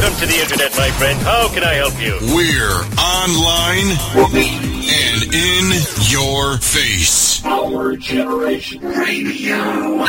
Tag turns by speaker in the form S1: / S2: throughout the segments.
S1: Welcome to the internet, my friend. How can I help you?
S2: We're online and in your face.
S3: Our Generation Radio.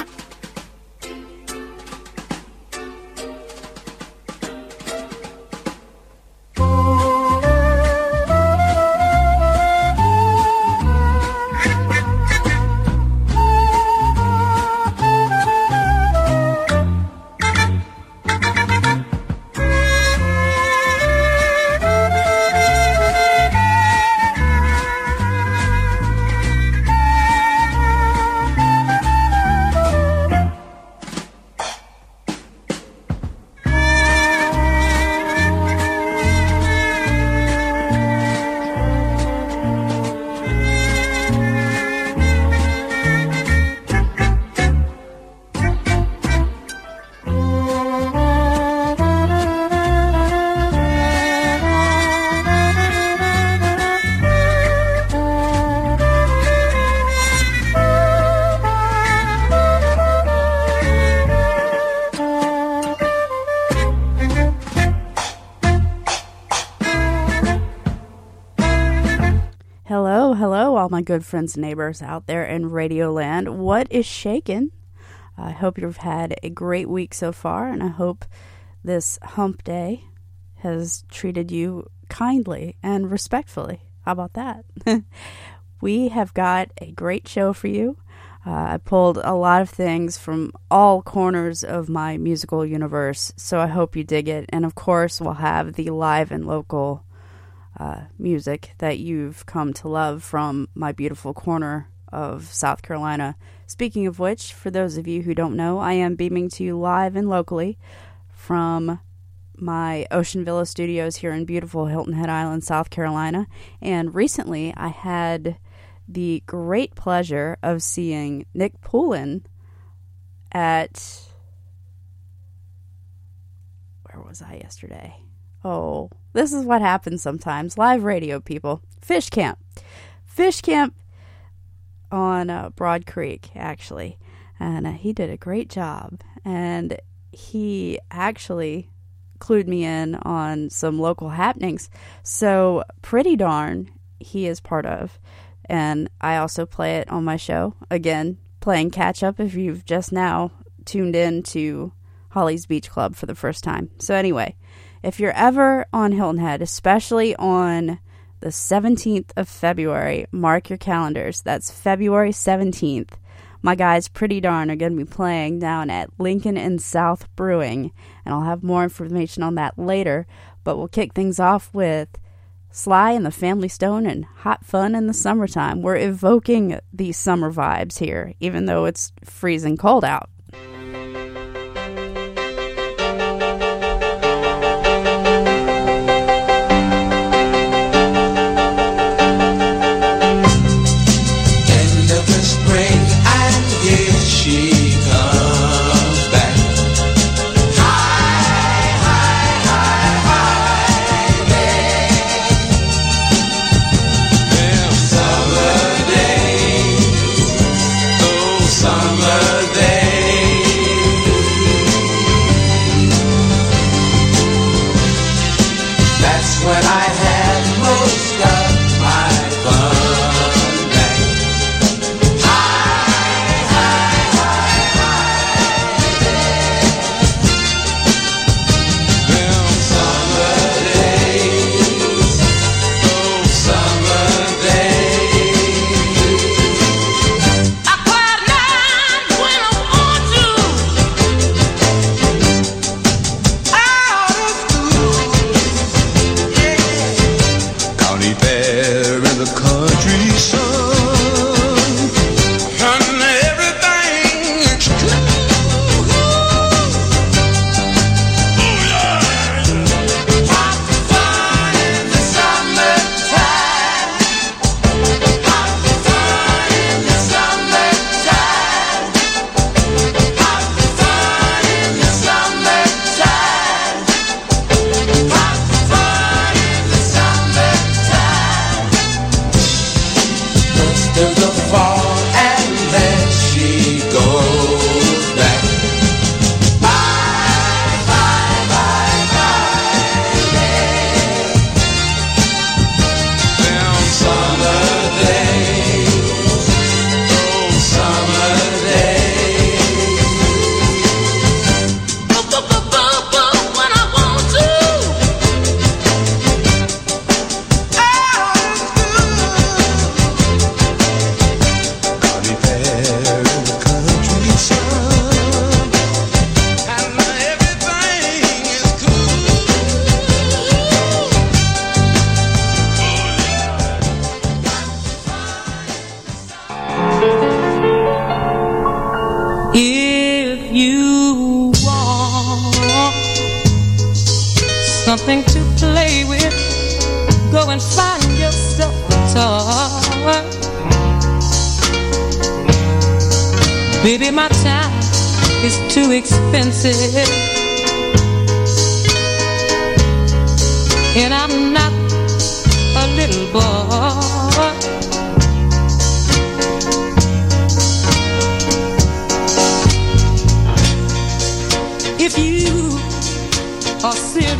S4: My good friends and neighbors out there in Radio Land. What is shaking? I hope you've had a great week so far, and I hope this hump day has treated you kindly and respectfully. How about that? we have got a great show for you. Uh, I pulled a lot of things from all corners of my musical universe, so I hope you dig it. And of course, we'll have the live and local uh, music that you've come to love from my beautiful corner of South Carolina. Speaking of which, for those of you who don't know, I am beaming to you live and locally from my Ocean Villa studios here in beautiful Hilton Head Island, South Carolina. And recently I had the great pleasure of seeing Nick Poulin at. Where was I yesterday? Oh, this is what happens sometimes. Live radio, people. Fish Camp. Fish Camp on uh, Broad Creek, actually. And uh, he did a great job. And he actually clued me in on some local happenings. So, pretty darn, he is part of. And I also play it on my show. Again, playing catch up if you've just now tuned in to Holly's Beach Club for the first time. So, anyway, if you're ever on Hilton Head, especially on the 17th of February, mark your calendars. That's February 17th. My guys, Pretty Darn, are going to be playing down at Lincoln and South Brewing, and I'll have more information on that later. But we'll kick things off with Sly and the Family Stone and Hot Fun in the Summertime. We're evoking the summer vibes here, even though it's freezing cold out.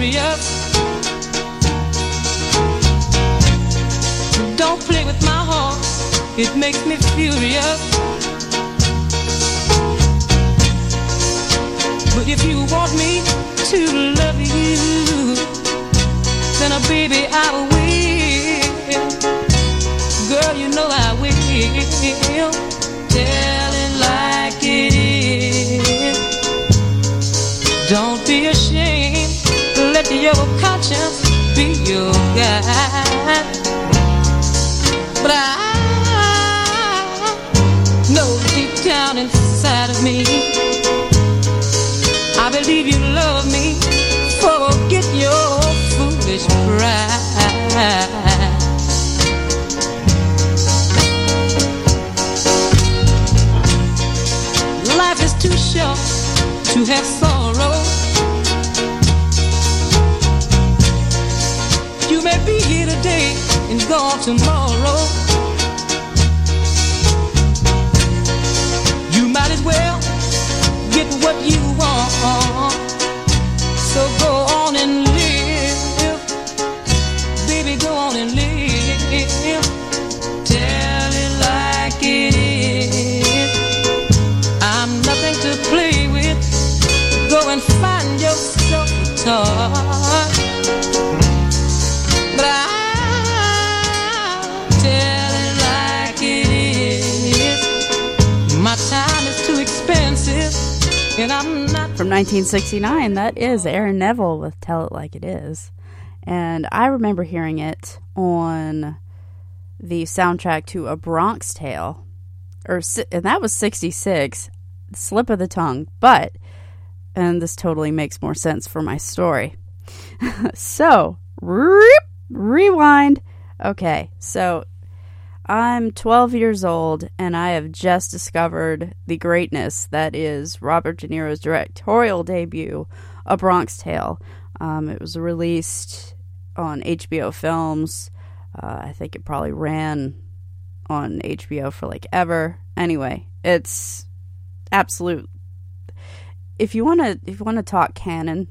S5: Serious, don't play with my heart. It makes me furious. But if you want me to love you, then, uh, baby, I will. Girl, you know I will. Your conscience be your guide. But I know deep down inside of me, I believe you love me. Forget your foolish pride. Life is too short to have sorrow. Today and gone tomorrow. You might as well get what you want. So go on and live. Baby, go on and live.
S4: From 1969, that is Aaron Neville with Tell It Like It Is. And I remember hearing it on the soundtrack to A Bronx Tale. Or, and that was 66. Slip of the tongue. But, and this totally makes more sense for my story. so, re- rewind. Okay, so I'm 12 years old and I have just discovered the greatness that is Robert De Niro's directorial debut, A Bronx Tale. Um, it was released on HBO Films. Uh, I think it probably ran on HBO for like ever. Anyway, it's absolute. If you want to, if you want to talk canon,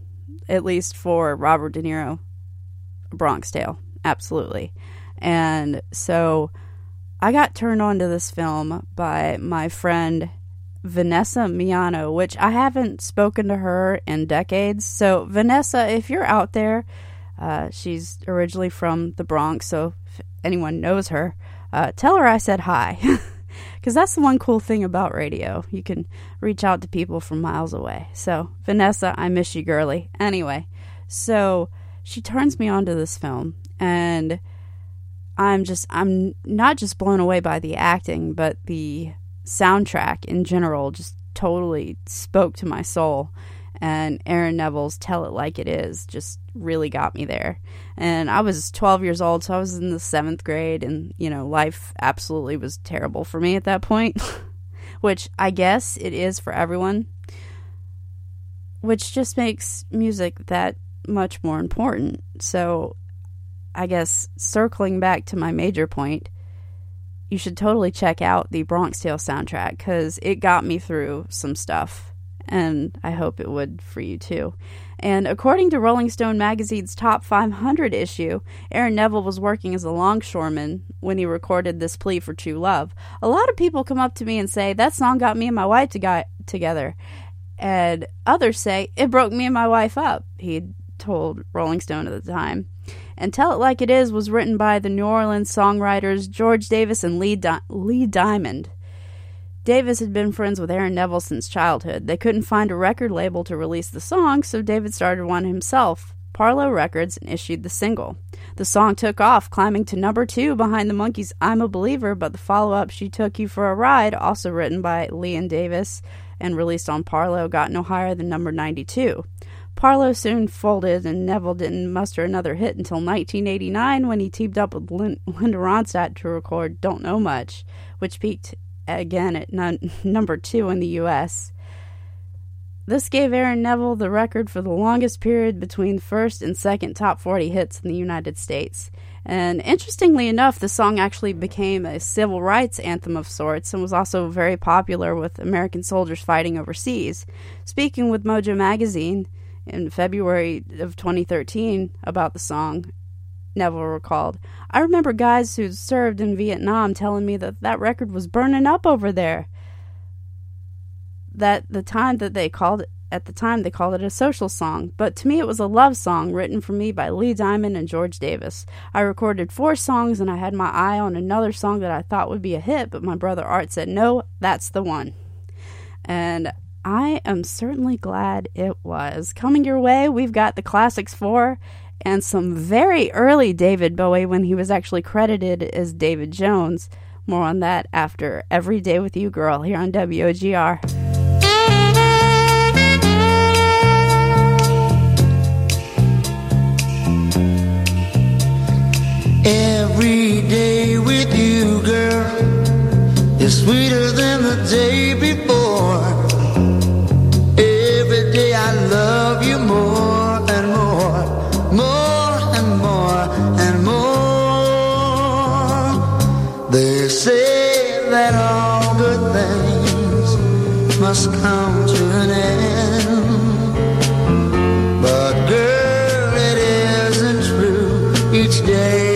S4: at least for Robert De Niro, Bronx Tale, absolutely. And so I got turned on to this film by my friend Vanessa Miano, which I haven't spoken to her in decades. So, Vanessa, if you're out there, uh, she's originally from the Bronx, so if anyone knows her, uh, tell her I said hi. Because that's the one cool thing about radio. You can reach out to people from miles away. So, Vanessa, I miss you, girly. Anyway, so she turns me on to this film, and I'm just I'm not just blown away by the acting, but the soundtrack in general just totally spoke to my soul. And Aaron Neville's "Tell It Like It Is" just really got me there. And I was 12 years old, so I was in the seventh grade, and you know, life absolutely was terrible for me at that point, which I guess it is for everyone. Which just makes music that much more important. So I guess circling back to my major point, you should totally check out the Bronx Tale soundtrack because it got me through some stuff, and I hope it would for you too. And according to Rolling Stone magazine's top 500 issue, Aaron Neville was working as a longshoreman when he recorded this plea for true love. A lot of people come up to me and say that song got me and my wife to together, and others say it broke me and my wife up. He told Rolling Stone at the time. And Tell It Like It Is was written by the New Orleans songwriters George Davis and Lee, Di- Lee Diamond. Davis had been friends with Aaron Neville since childhood. They couldn't find a record label to release the song, so David started one himself, Parlo Records, and issued the single. The song took off, climbing to number two behind the Monkees' I'm a Believer, but the follow up, She Took You for a Ride, also written by Lee and Davis and released on Parlo, got no higher than number 92. Parlo soon folded, and Neville didn't muster another hit until 1989 when he teamed up with Lin- Linda Ronstadt to record Don't Know Much, which peaked again at number two in the U.S. This gave Aaron Neville the record for the longest period between first and second top 40 hits in the United States. And interestingly enough, the song actually became a civil rights anthem of sorts and was also very popular with American soldiers fighting overseas. Speaking with Mojo Magazine in February of 2013 about the song, Neville recalled, I remember guys who served in Vietnam telling me that that record was burning up over there. That the time that they called it, at the time they called it a social song, but to me it was a love song written for me by Lee Diamond and George Davis. I recorded four songs and I had my eye on another song that I thought would be a hit, but my brother Art said, no, that's the one. And I am certainly glad it was. Coming your way, we've got the Classics 4 and some very early David Bowie when he was actually credited as David Jones. More on that after Every Day with You Girl here on WOGR.
S6: Every day with you, girl, is sweeter than the day before. Say that all good things must come to an end. But girl, it isn't true. Each day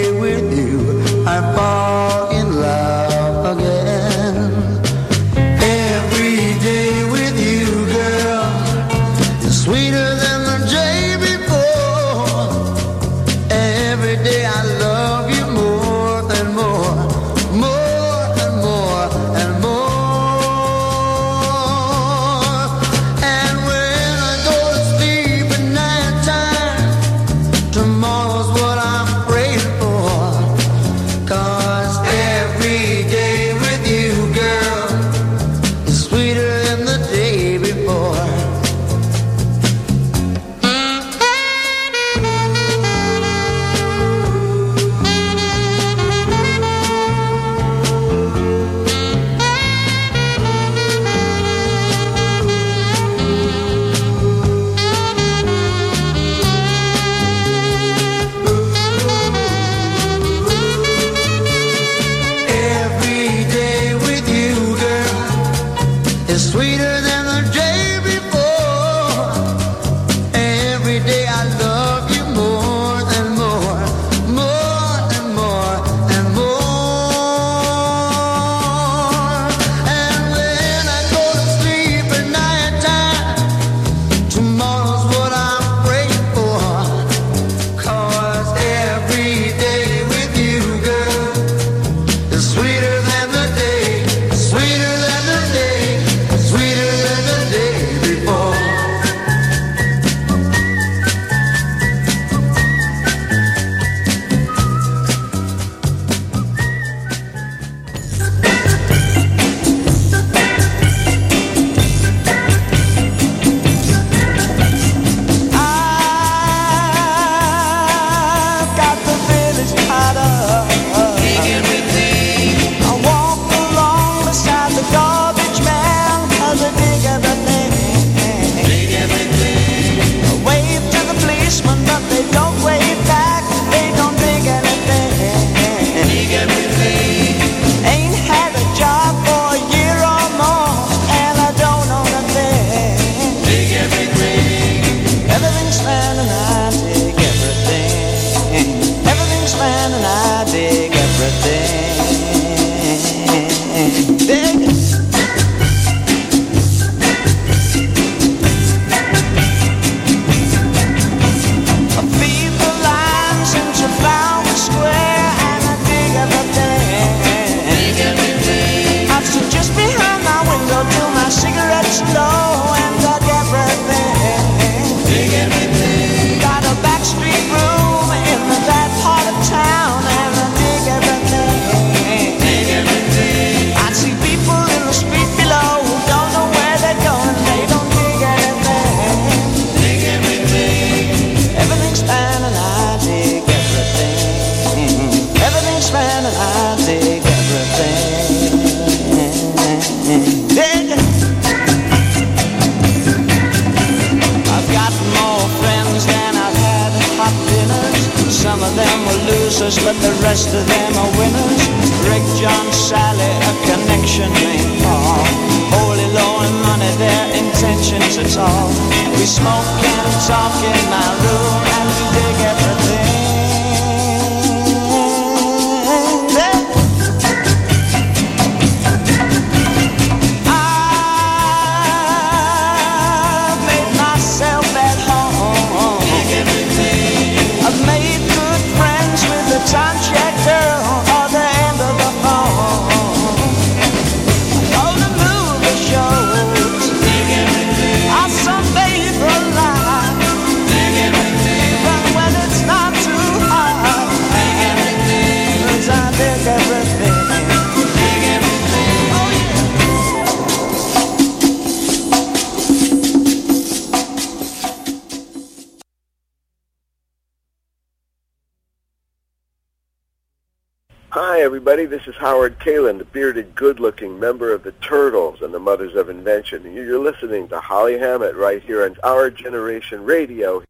S7: member of the Turtles and the Mothers of Invention. You're listening to Holly Hammett right here on Our Generation Radio.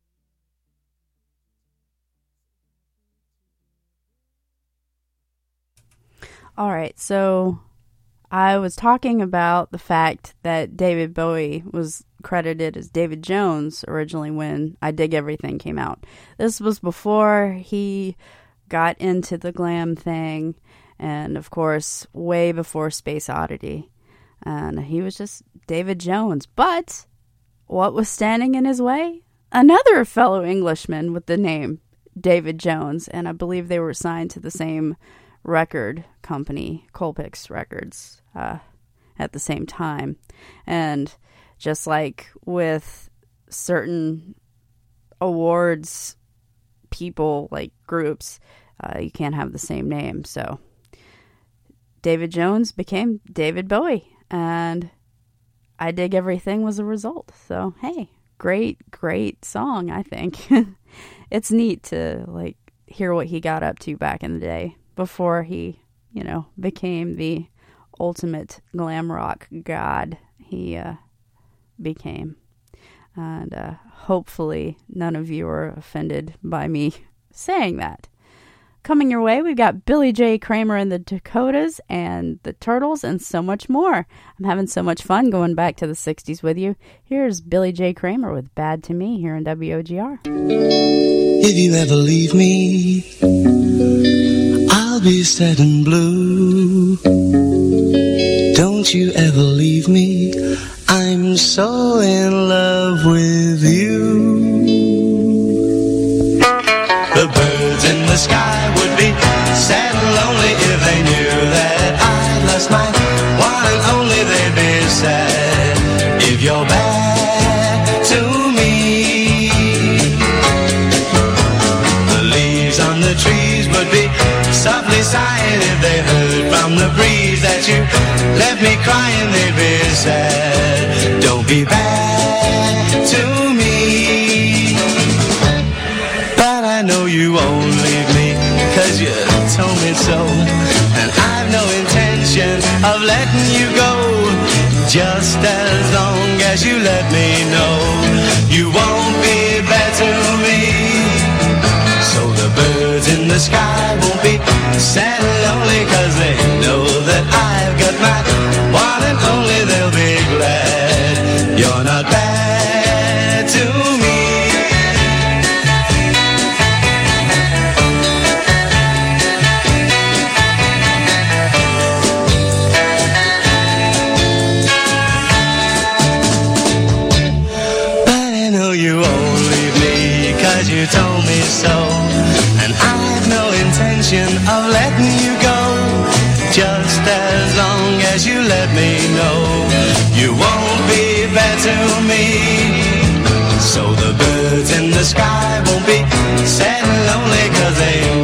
S4: All right, so I was talking about the fact that David Bowie was credited as David Jones originally when I Dig Everything came out. This was before he got into the glam thing, and of course, way before Space Oddity. And he was just David Jones. But what was standing in his way? Another fellow Englishman with the name David Jones, and I believe they were signed to the same record company, Colpix Records, uh, at the same time. And just like with certain awards people, like groups, uh, you can't have the same name. So David Jones became David Bowie, and I Dig Everything was a result. So, hey, great, great song, I think. it's neat to like hear what he got up to back in the day before he, you know, became the ultimate glam rock god he uh, became. And uh, hopefully, none of you are offended by me saying that. Coming your way, we've got Billy J. Kramer and the Dakotas and the Turtles and so much more. I'm having so much fun going back to the 60s with you. Here's Billy J. Kramer with Bad to Me here in WOGR.
S8: If you ever leave me, I'll be sad and blue. Don't you ever leave me, I'm so in love with you. That you left me crying. Be sad. Don't be bad to me. But I know you won't leave me, cause you told me so. And I've no intention of letting you go. Just as long as you let me know you won't be bad to me. So the birds in the sky won't be sad and lonely, cause they So the birds in the sky won't be sad and lonely Cause they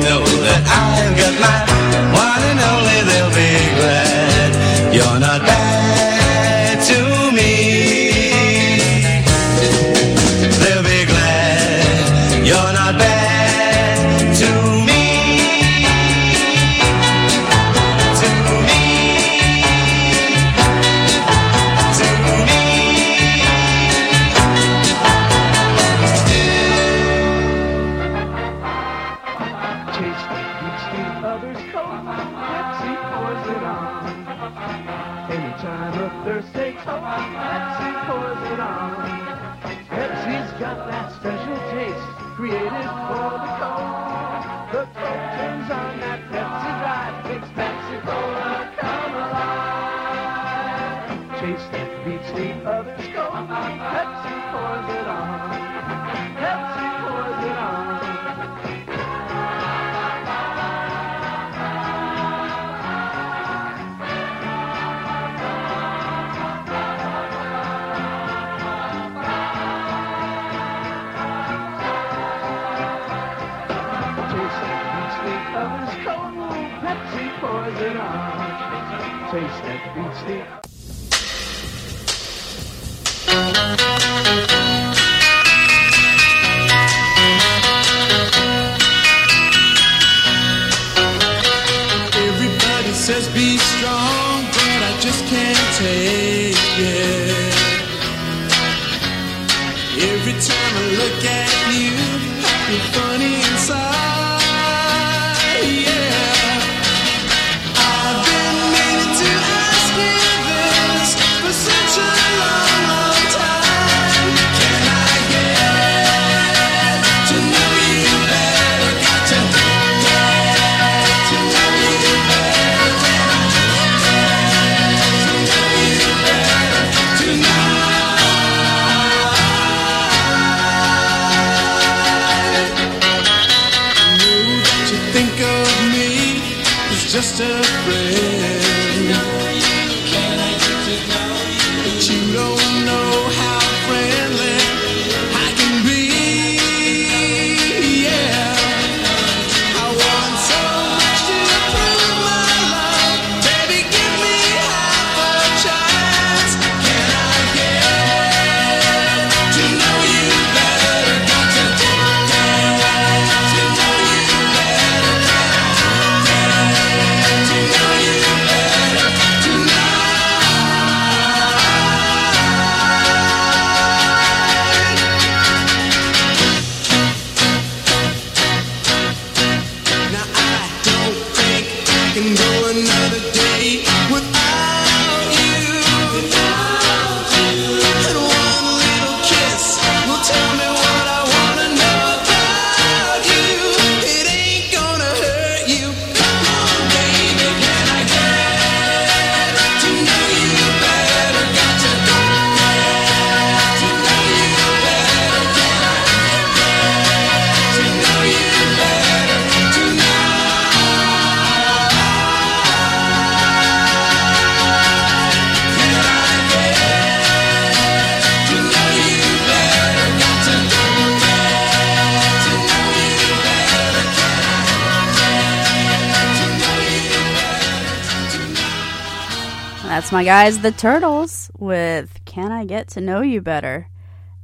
S8: my
S4: guys, the Turtles, with Can I Get to Know You Better?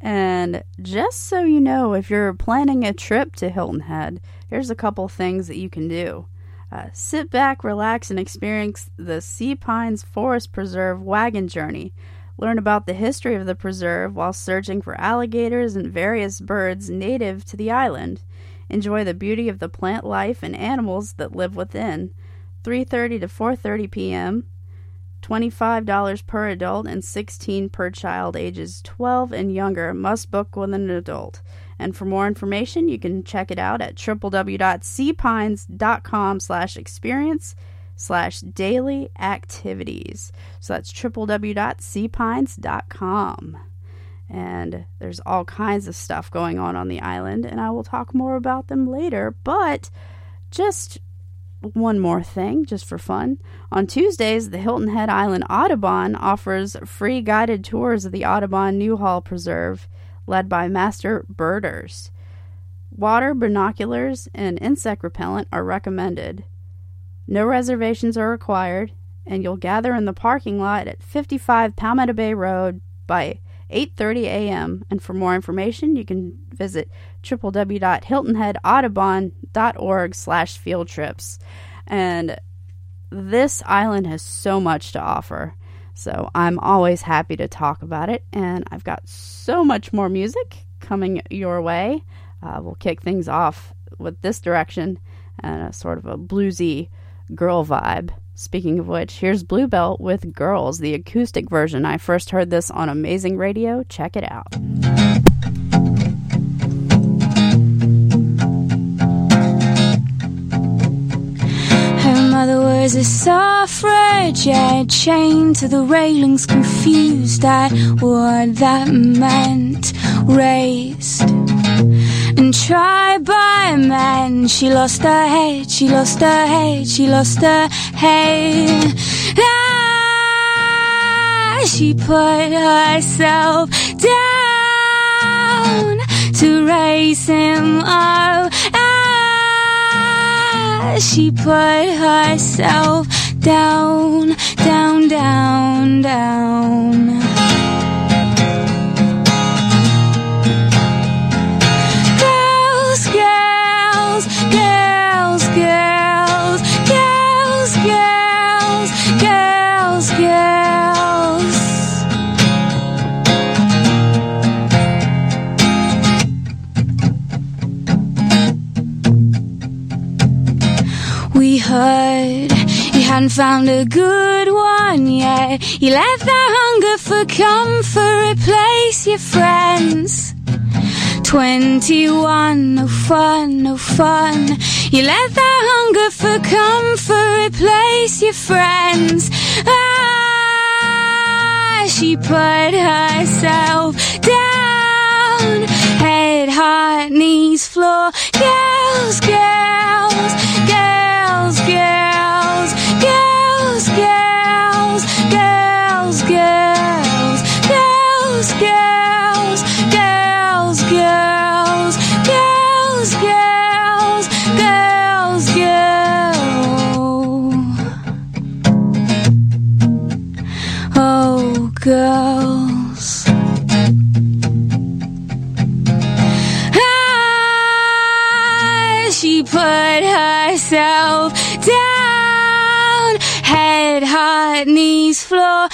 S4: And just so you know, if you're planning a trip to Hilton Head, here's a couple things that you can do. Uh, sit back, relax, and experience the Sea Pines Forest Preserve wagon journey. Learn about the history of the preserve while searching for alligators and various birds native to the island. Enjoy the beauty of the plant life and animals that live within. 3:30 to 4:30 p.m. $25 per adult and 16 per child ages 12 and younger must book with an adult. And for more information, you can check it out at www.seapines.com slash experience slash daily activities. So that's www.seapines.com. And there's all kinds of stuff going on on the island, and I will talk more about them later. But just one more thing, just for fun. On Tuesdays, the Hilton Head Island Audubon offers free guided tours of the Audubon Newhall Preserve, led by master birders. Water, binoculars, and insect repellent are recommended. No reservations are required, and you'll gather in the parking lot at 55 Palmetto Bay Road by 8:30 a.m. And for more information, you can visit www.hiltonheadaudubon.org/field trips. And this island has so much to offer. So I'm always happy to talk about it, and I've got so much more music coming your way. Uh, we'll kick things off with this direction and a sort of a bluesy girl vibe. Speaking of which, here's Bluebell with Girls, the acoustic version. I first heard this on Amazing Radio. Check it out.
S5: Was a suffragette chained to the railings, confused at what that meant. Raised and tried by men. She lost her head, she lost her head, she lost her head. Ah, she put herself down to raise him up. Ah, she put herself down, down, down, down. You hadn't found a good one yet. You let that hunger for comfort replace your friends. 21, no fun, no fun. You let that hunger for comfort replace your friends. Ah, she put herself down. Head, heart, knees, floor. Girls, girls, floor.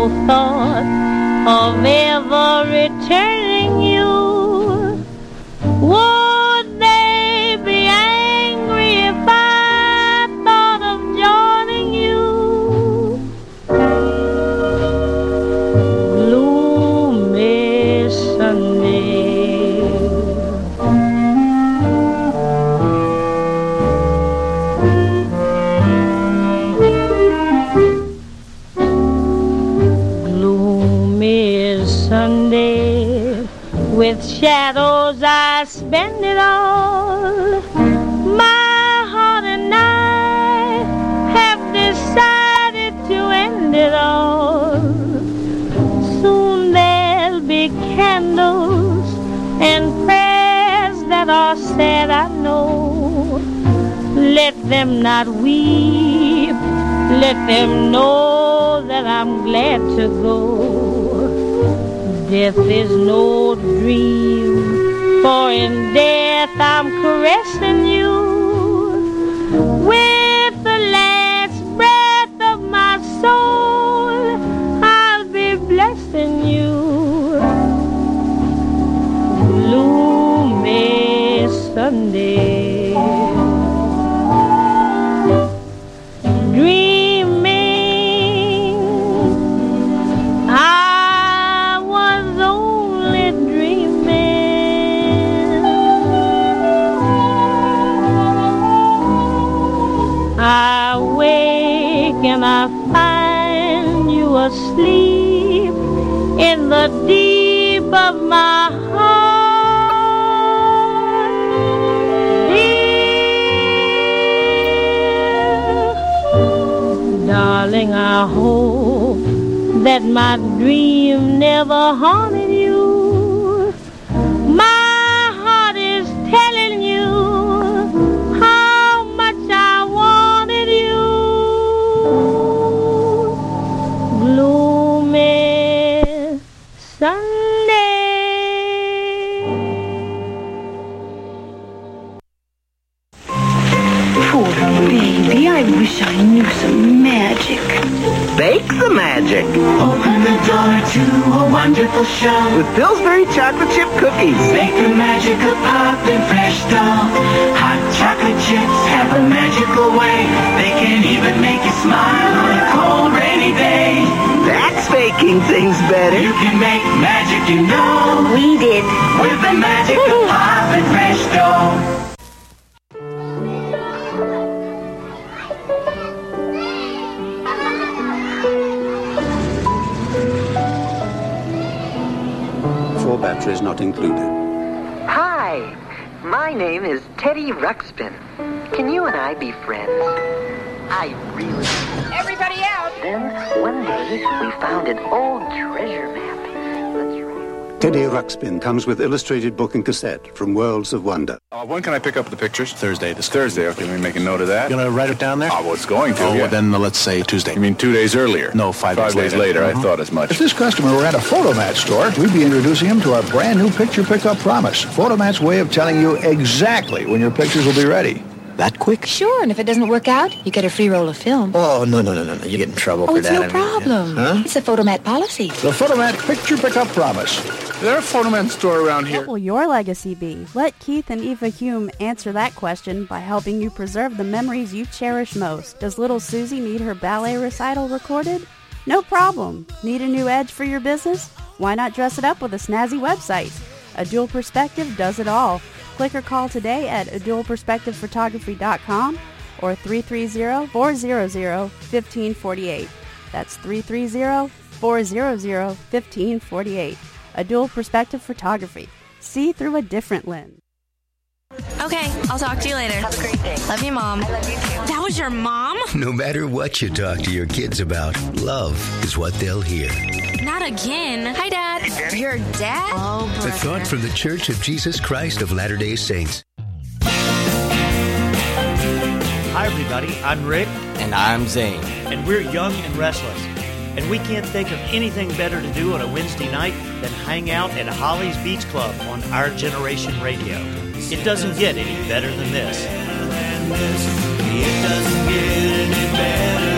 S9: No thought of ever said, I know. Let them not weep. Let them know that I'm glad to go. Death is no dream, for in death I'm caressing you
S10: comes with illustrated book and cassette from Worlds of Wonder.
S11: Uh, when can I pick up the pictures? Thursday. This Thursday. Okay, let me make a note of that.
S12: You gonna write it down there?
S11: I was going to.
S12: Oh,
S11: yeah.
S12: well, then uh, let's say Tuesday.
S11: You mean two days earlier?
S12: No, five,
S11: Five days later. I
S12: Mhm.
S11: thought as much.
S13: If this customer were at a Fotomat store, we'd be introducing him to our brand new picture pickup promise. Fotomat's way of telling you exactly when your pictures will be ready.
S12: That quick?
S14: Sure, and if it doesn't work out, you get a free roll of film.
S13: Oh, no, no, no, no, no. You get in trouble
S14: Oh,
S13: for
S14: it's
S13: that.
S14: no
S13: I mean,
S14: problem.
S13: Huh?
S14: It's a Fotomat policy.
S13: The Fotomat picture pickup promise.
S11: Is there a Fotomat store around here?
S4: What will your legacy be? Let Keith and Eva Hume answer that question by helping you preserve the memories you cherish most. Does little Susie need her ballet recital recorded? No problem. Need a new edge for your business? Why not dress it up with a snazzy website? A Dual Perspective does it all. Click or call today at dualperspectivephotography.com or 330-400-1548. That's 330-400-1548. A Dual Perspective Photography. See through a different lens.
S15: Okay, I'll talk to you later. Have a great day. Love you, Mom. I love you too. That was your mom?
S16: No matter what you talk to your kids about, love is what they'll hear.
S15: Not again. Hi, Dad. Your dad? Oh,
S16: A thought from the Church of Jesus Christ of Latter day Saints.
S17: Hi, everybody. I'm Rick.
S18: And I'm Zane.
S17: And we're young and restless. And we can't think of anything better to do on a Wednesday night than hang out at Holly's Beach Club on Our Generation Radio. It doesn't get any better than this.
S3: It doesn't get any better than this.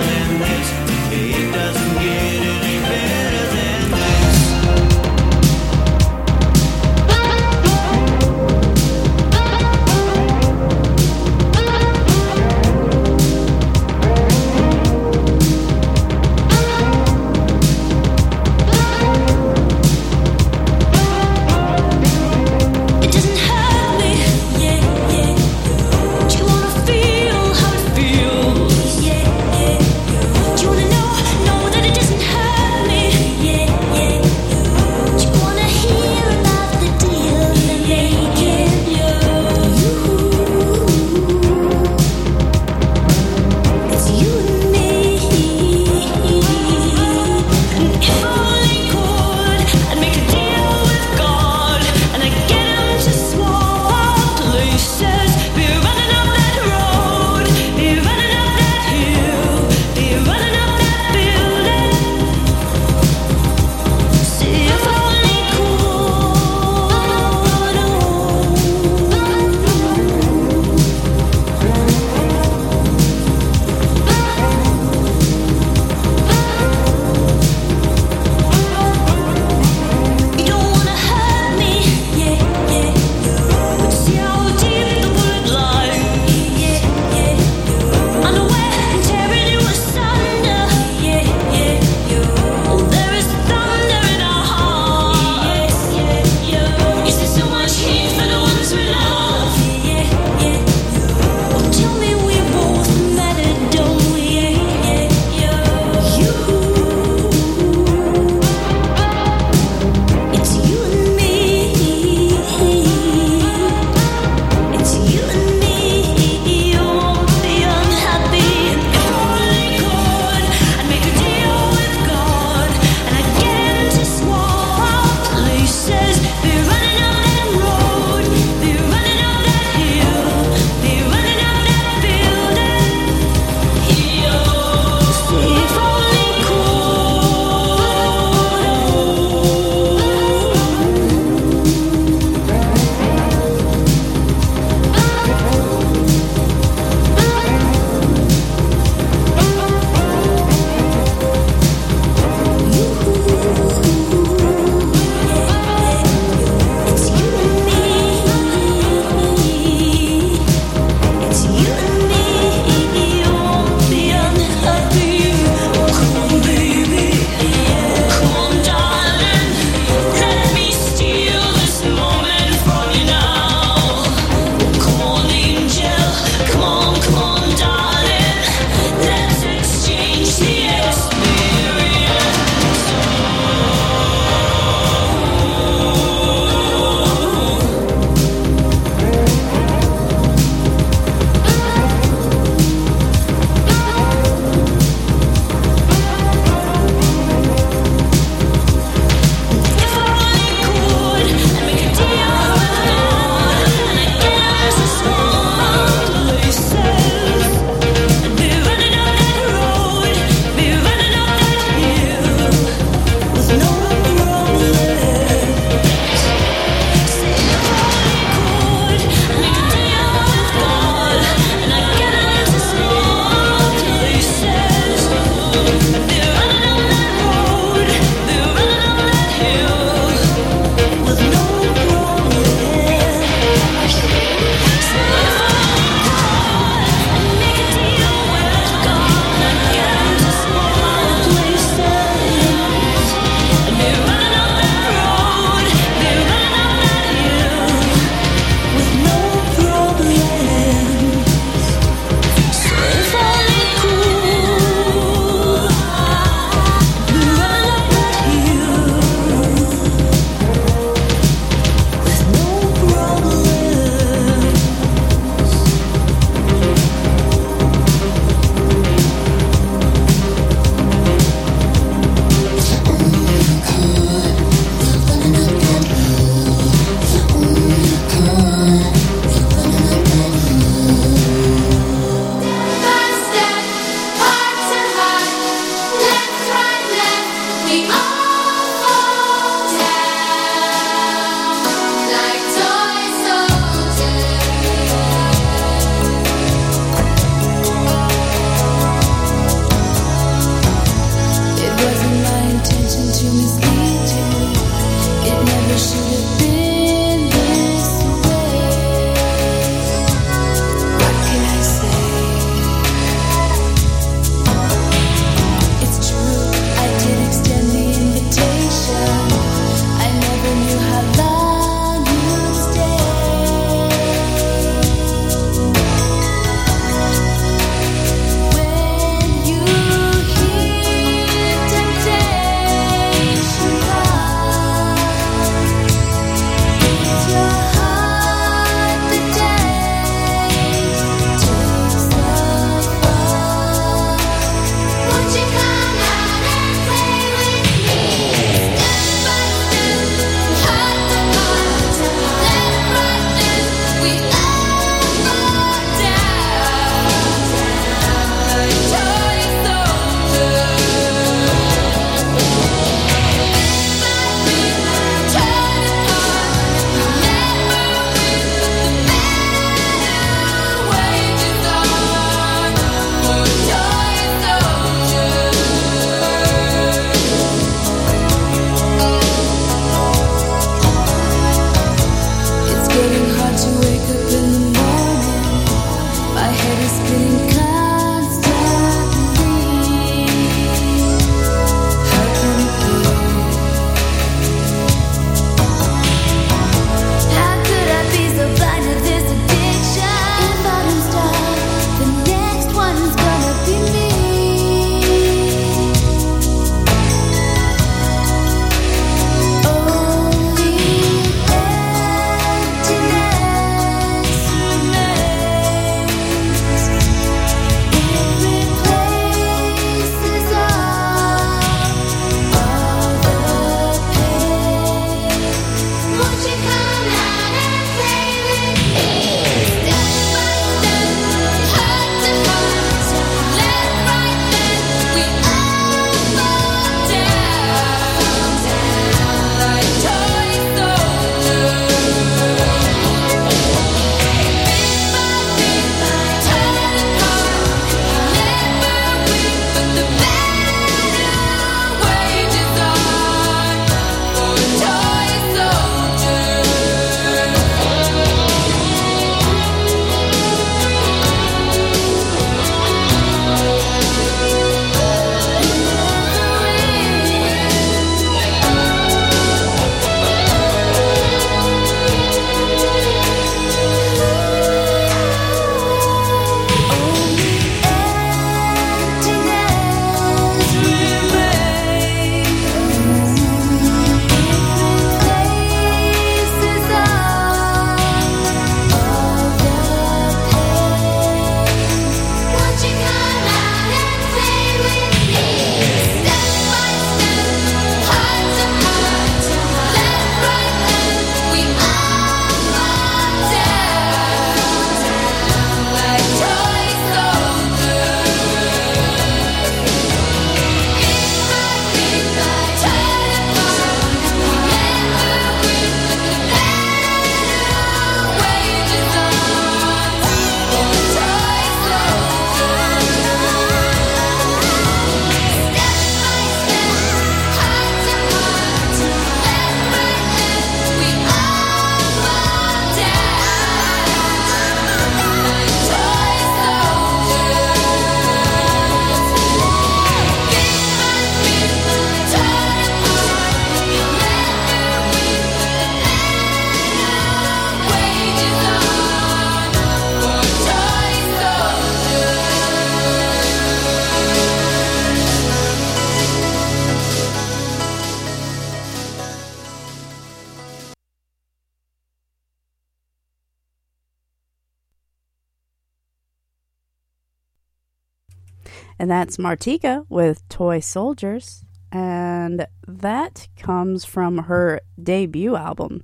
S4: That's Martika with Toy Soldiers. And that comes from her debut album.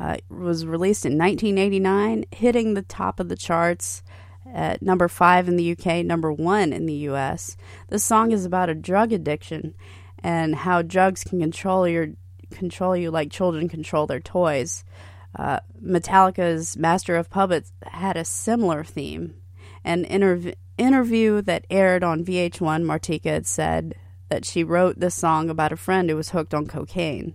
S4: Uh, was released in 1989, hitting the top of the charts at number five in the UK, number one in the US. The song is about a drug addiction and how drugs can control your control you like children control their toys. Uh, Metallica's Master of Puppets had a similar theme. and interv- interview that aired on VH1, Martika had said that she wrote this song about a friend who was hooked on cocaine.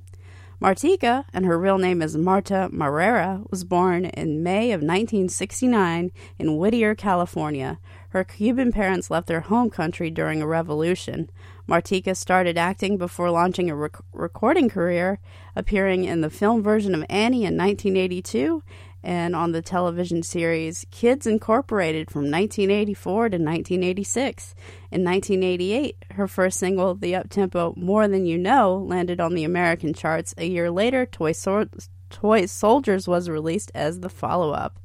S4: Martika, and her real name is Marta Marrero, was born in May of 1969 in Whittier, California. Her Cuban parents left their home country during a revolution. Martika started acting before launching a rec- recording career, appearing in the film version of Annie in 1982 and on the television series Kids Incorporated from 1984 to 1986. In 1988, her first single, the uptempo More Than You Know, landed on the American charts. A year later, Toy, Toy Soldiers was released as the follow up.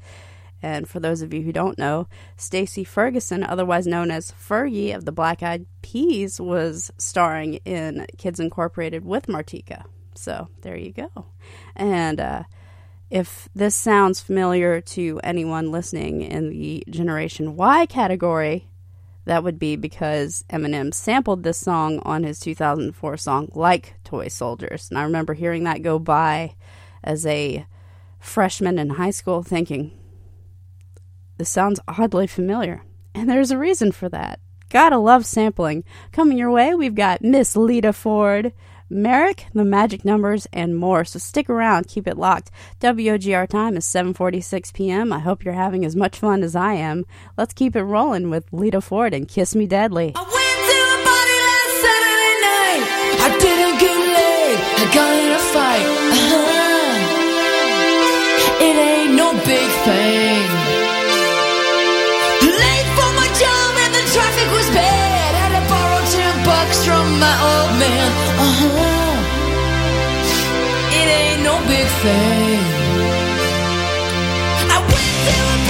S4: And for those of you who don't know, Stacey Ferguson, otherwise known as Fergie of the Black Eyed Peas, was starring in Kids Incorporated with Martika. So there you go. And uh, if this sounds familiar to anyone listening in the Generation Y category, that would be because Eminem sampled this song on his 2004 song Like Toy Soldiers. And I remember hearing that go by as a freshman in high school thinking, this sounds oddly familiar. And there's a reason for that. Gotta love sampling. Coming your way, we've got Miss Lita Ford, Merrick, The Magic Numbers, and more. So stick around, keep it locked. WOGR time is 7:46 p.m. I hope you're having as much fun as I am. Let's keep it rolling with Lita Ford and Kiss Me Deadly.
S5: I went to a party last Saturday night, I didn't get laid. I got in a fight. Uh-huh. It ain't no big thing. Late for my job and the traffic was bad. Had to borrow ten bucks from my old man. Big thing. I went to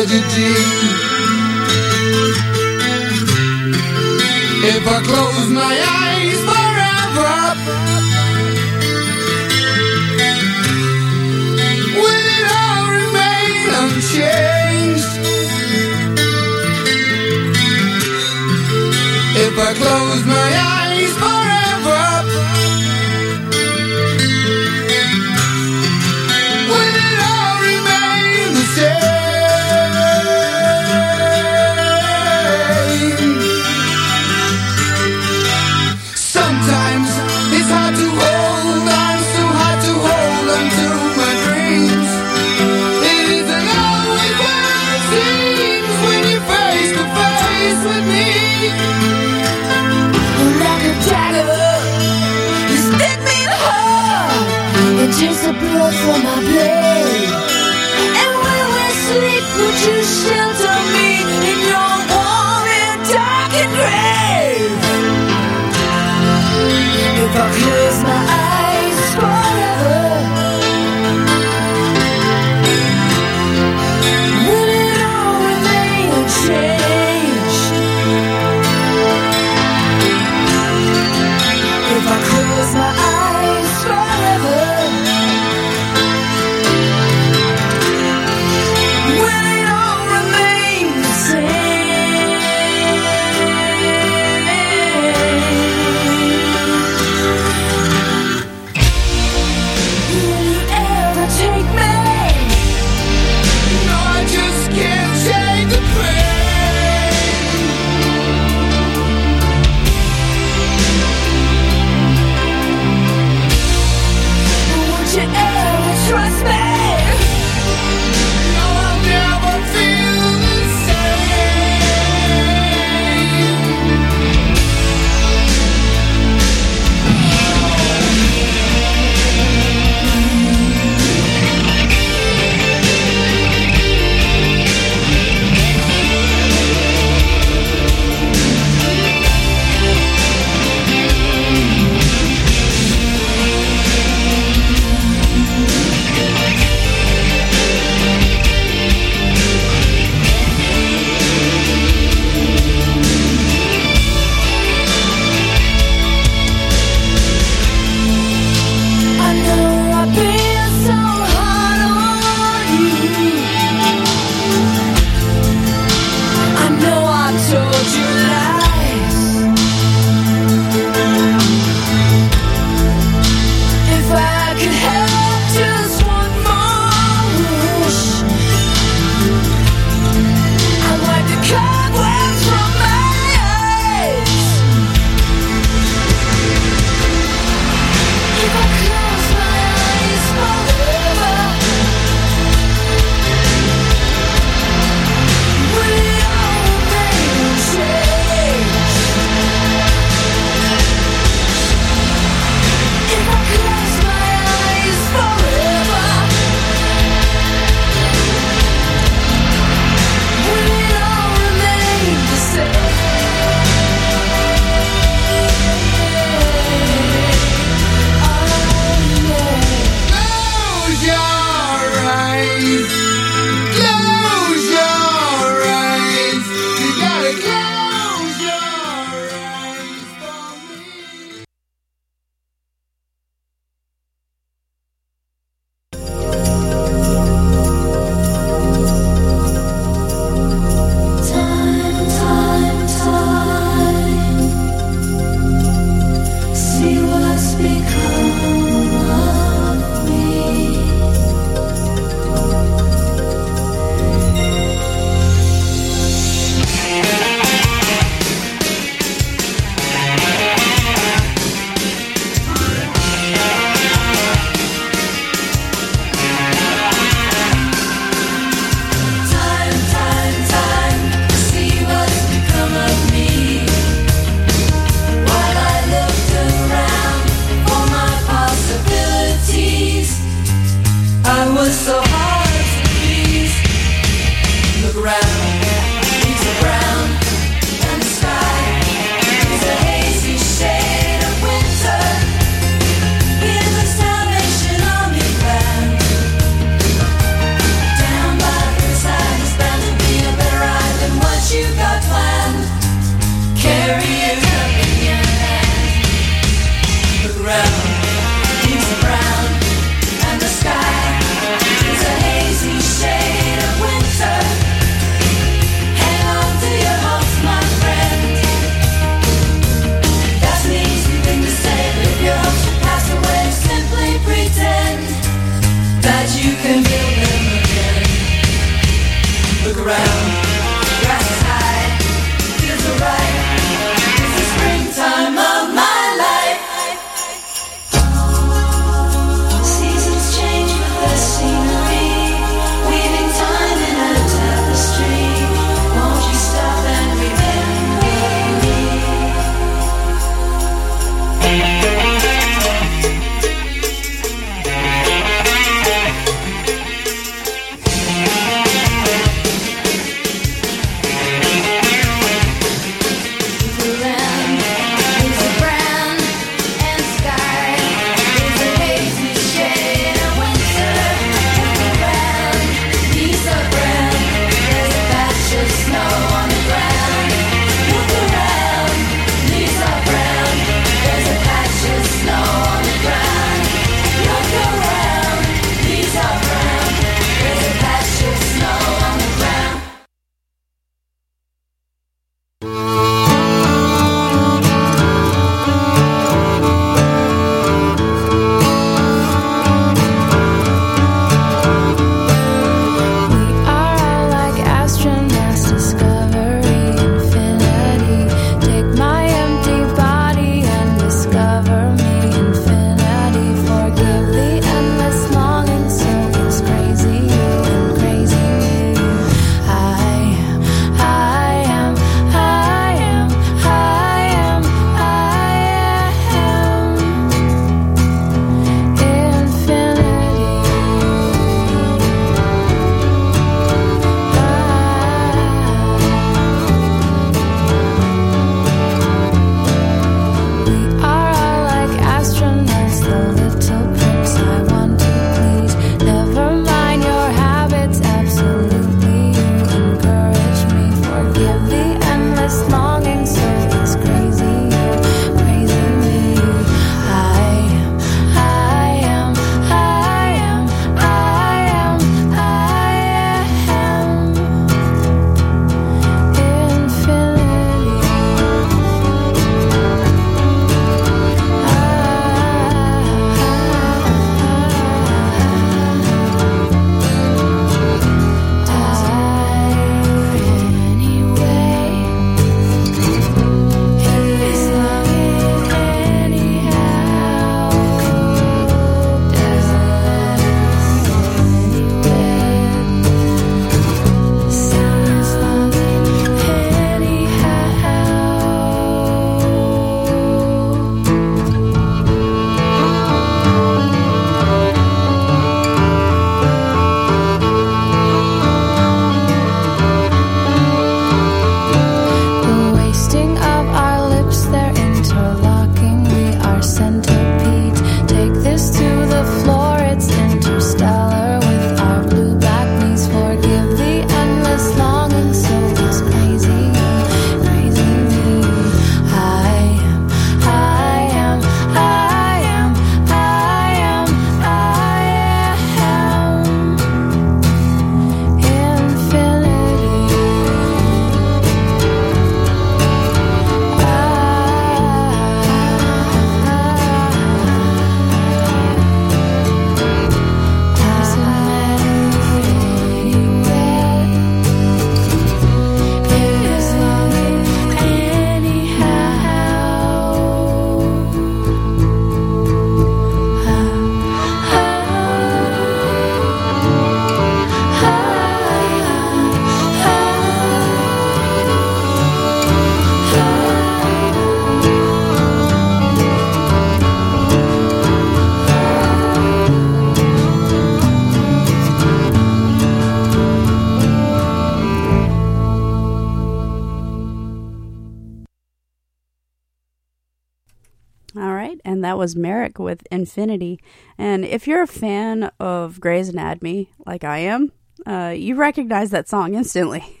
S4: was Merrick with Infinity. And if you're a fan of Grey's Anatomy, like I am, uh, you recognize that song instantly.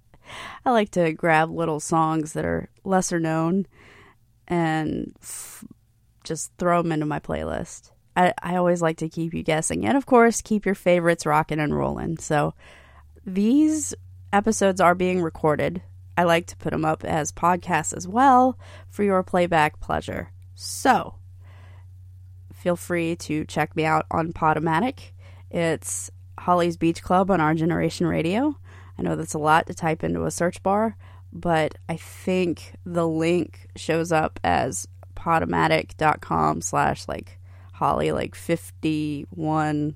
S4: I like to grab little songs that are lesser known and f- just throw them into my playlist. I, I always like to keep you guessing. And of course, keep your favorites rocking and rolling. So these episodes are being recorded. I like to put them up as podcasts as well for your playback pleasure. So feel free to check me out on Podomatic. It's Holly's Beach Club on Our Generation Radio. I know that's a lot to type into a search bar, but I think the link shows up as podomatic.com slash like Holly like 51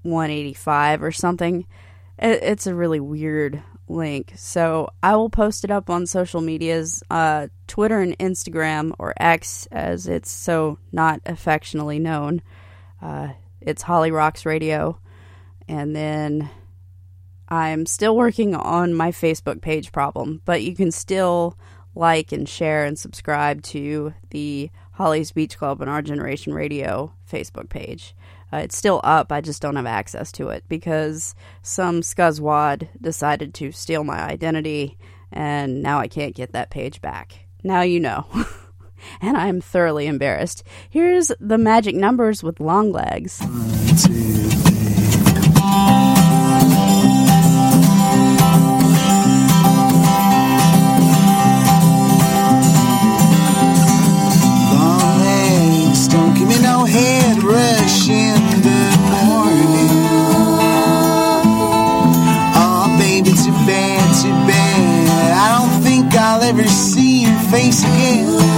S4: 185 or something. It's a really weird link. So I will post it up on social medias, uh, Twitter and Instagram, or X as it's so not affectionately known. Uh, it's Holly Rocks Radio. And then I'm still working on my Facebook page problem, but you can still like and share and subscribe to the Holly's Beach Club and Our Generation Radio Facebook page. Uh, it's still up, I just don't have access to it because some scuzzwad decided to steal my identity and now I can't get that page back. Now you know. and I'm thoroughly embarrassed. Here's the magic numbers with long legs.
S19: Long again.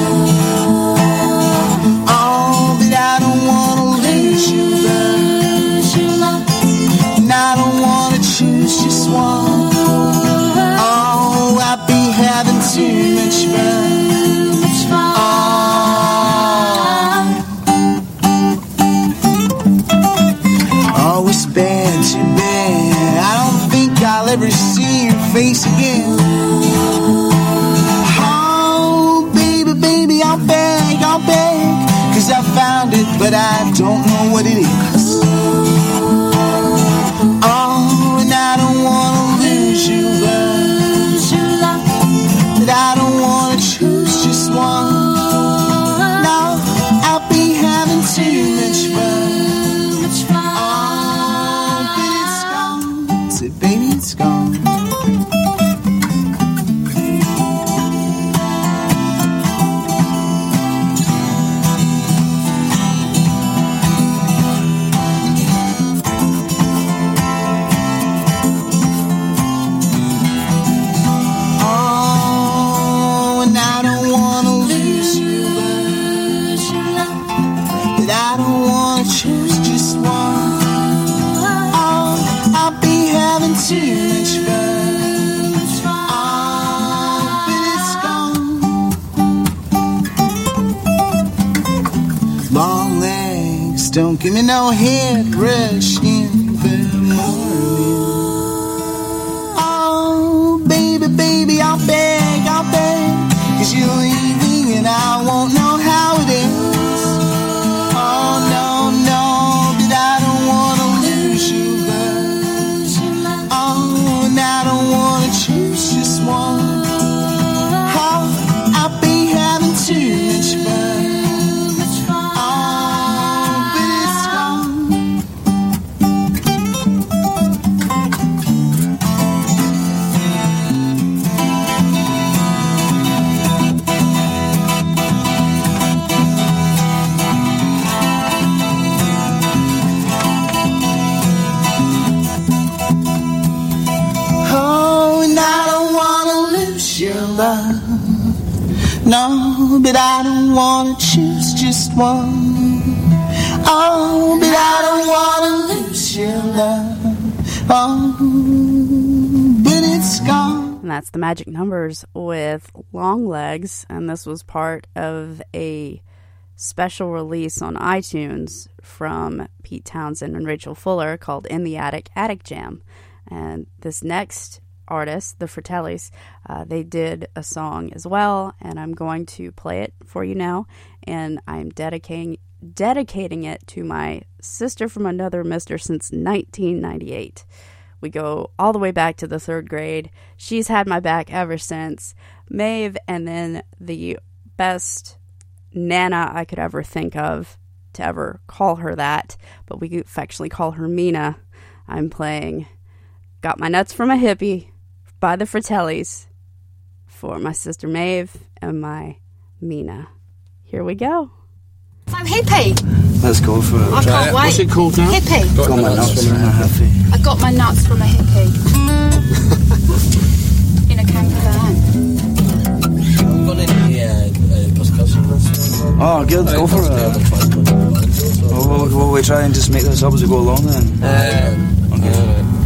S19: No head but I don't wanna choose just one. Oh, but I don't wanna lose your love. Oh, but it's gone.
S4: And that's the magic numbers with long legs. And this was part of a special release on iTunes from Pete Townshend and Rachel Fuller called In the Attic Attic Jam. And this next artists, the Fratellis. Uh, they did a song as well, and I'm going to play it for you now. And I'm dedicating dedicating it to my sister from another mister since 1998. We go all the way back to the third grade. She's had my back ever since. Maeve, and then the best Nana I could ever think of to ever call her that, but we affectionately call her Mina. I'm playing Got My Nuts from a Hippie by the Fratellis for my sister Maeve and my Mina. Here we go.
S18: I'm hippie.
S20: Let's go for it.
S18: I can't wait.
S20: What's it called now?
S18: Hippie.
S20: Got, my nuts from a hippie.
S18: I got my nuts from a hippie. In a camper van.
S20: Oh, good. Go for it. Well, will, will we try and just make this up as we go along then?
S8: Uh, okay. Uh,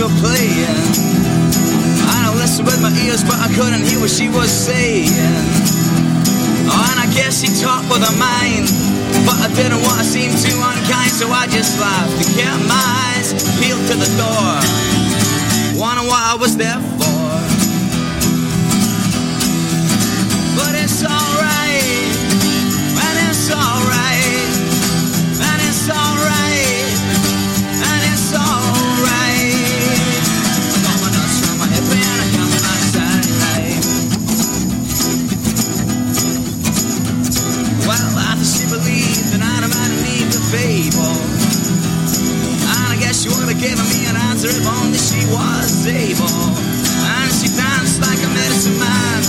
S8: were playing. I listened with my ears, but I couldn't hear what she was saying. Oh, and I guess she talked with her mind, but I didn't want to seem too unkind, so I just laughed and kept my eyes peeled to the door, wondering what I was there for. Given me an answer if only she was able. And she danced like a medicine man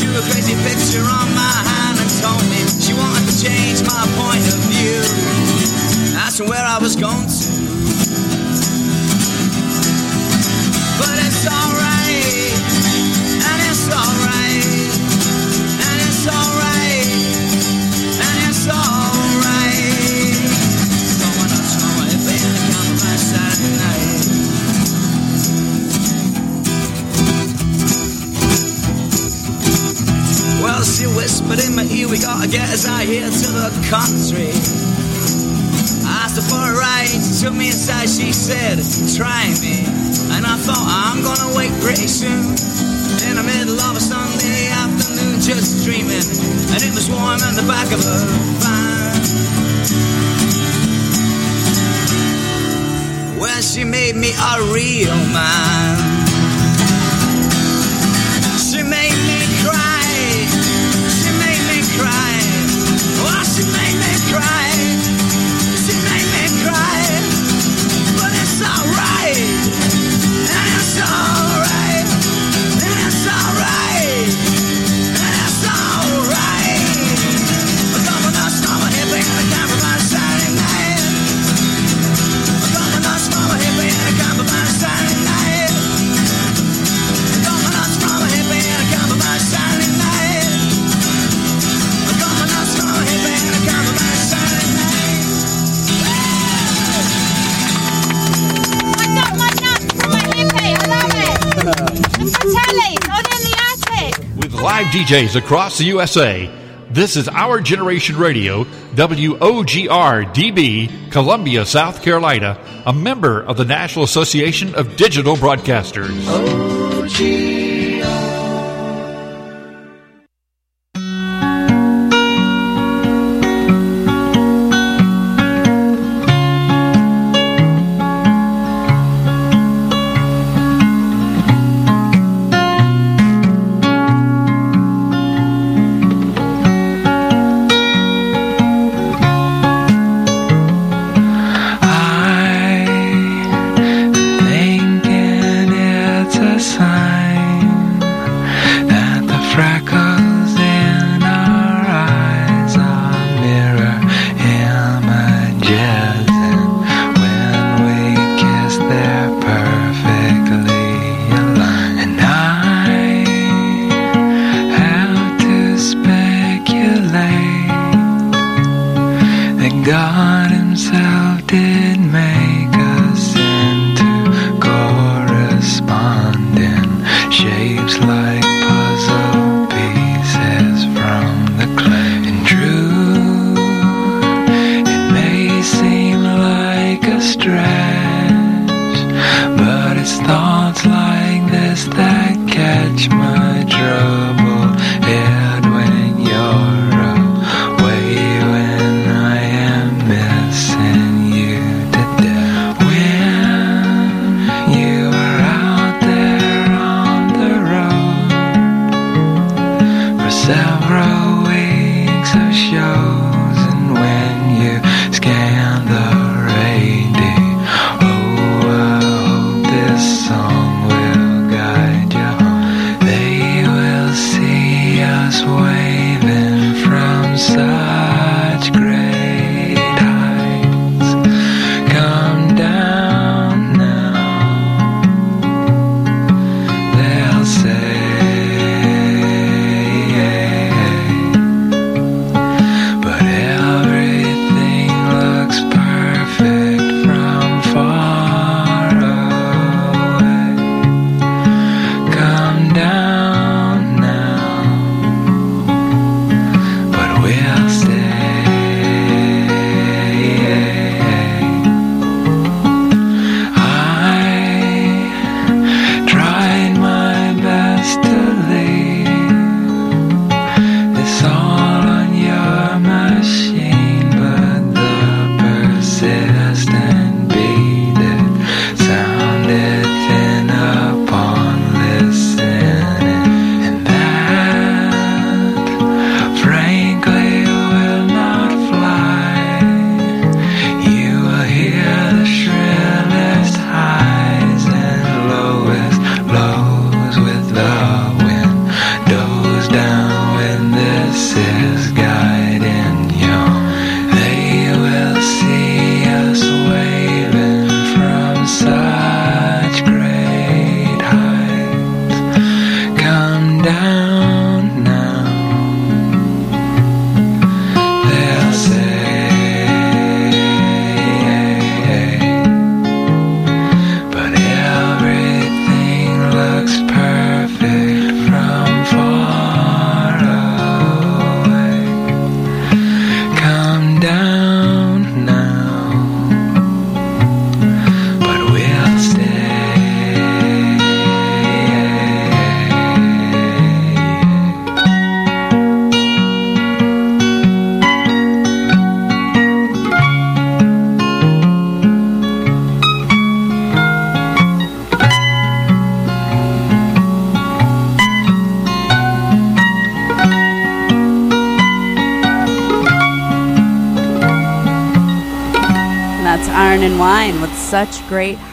S8: to a crazy picture on my hand and told me she wanted to change my point of view. That's where I was going to. Whispered in my ear, we gotta get us out here to the country. I asked her for a ride, she took me inside, she said, try me. And I thought, I'm gonna wake pretty soon. In the middle of a Sunday afternoon, just dreaming. And it was warm in the back of her van. Well, she made me a real man.
S21: DJs across the USA, this is Our Generation Radio, WOGR DB, Columbia, South Carolina, a member of the National Association of Digital Broadcasters.
S22: Thinking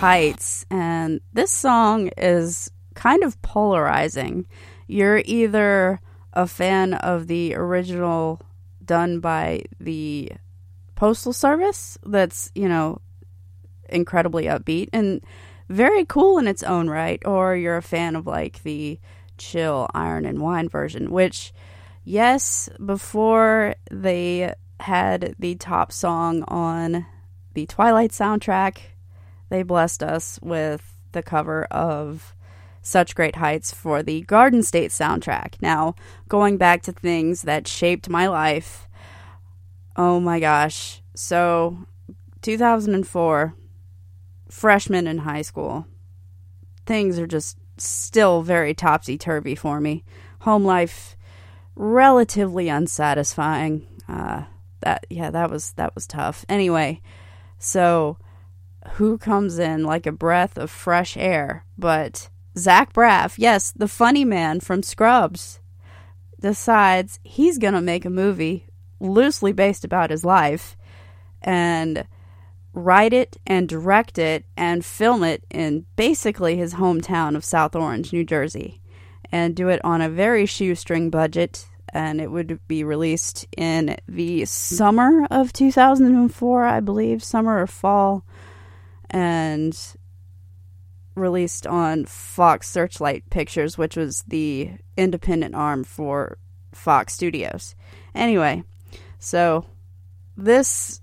S4: heights. And this song is kind of polarizing. You're either a fan of the original done by the Postal Service, that's, you know, incredibly upbeat and very cool in its own right, or you're a fan of like the chill Iron and Wine version, which, yes, before they had the top song on the Twilight soundtrack, they blessed us with the cover of Such Great Heights for the Garden State soundtrack. Now, going back to things that shaped my life, oh my gosh. So, 2004, freshman in high school, things are just still very topsy turvy for me. Home life, relatively unsatisfying. Uh, that yeah, that was that was tough. Anyway, so who comes in like a breath of fresh air? But Zach Braff, yes, the funny man from Scrubs, decides he's gonna make a movie loosely based about his life and write it and direct it and film it in basically his hometown of South Orange, New Jersey, and do it on a very shoestring budget. And it would be released in the summer of 2004, I believe, summer or fall, and released on Fox Searchlight Pictures, which was the independent arm for Fox Studios. Anyway, so this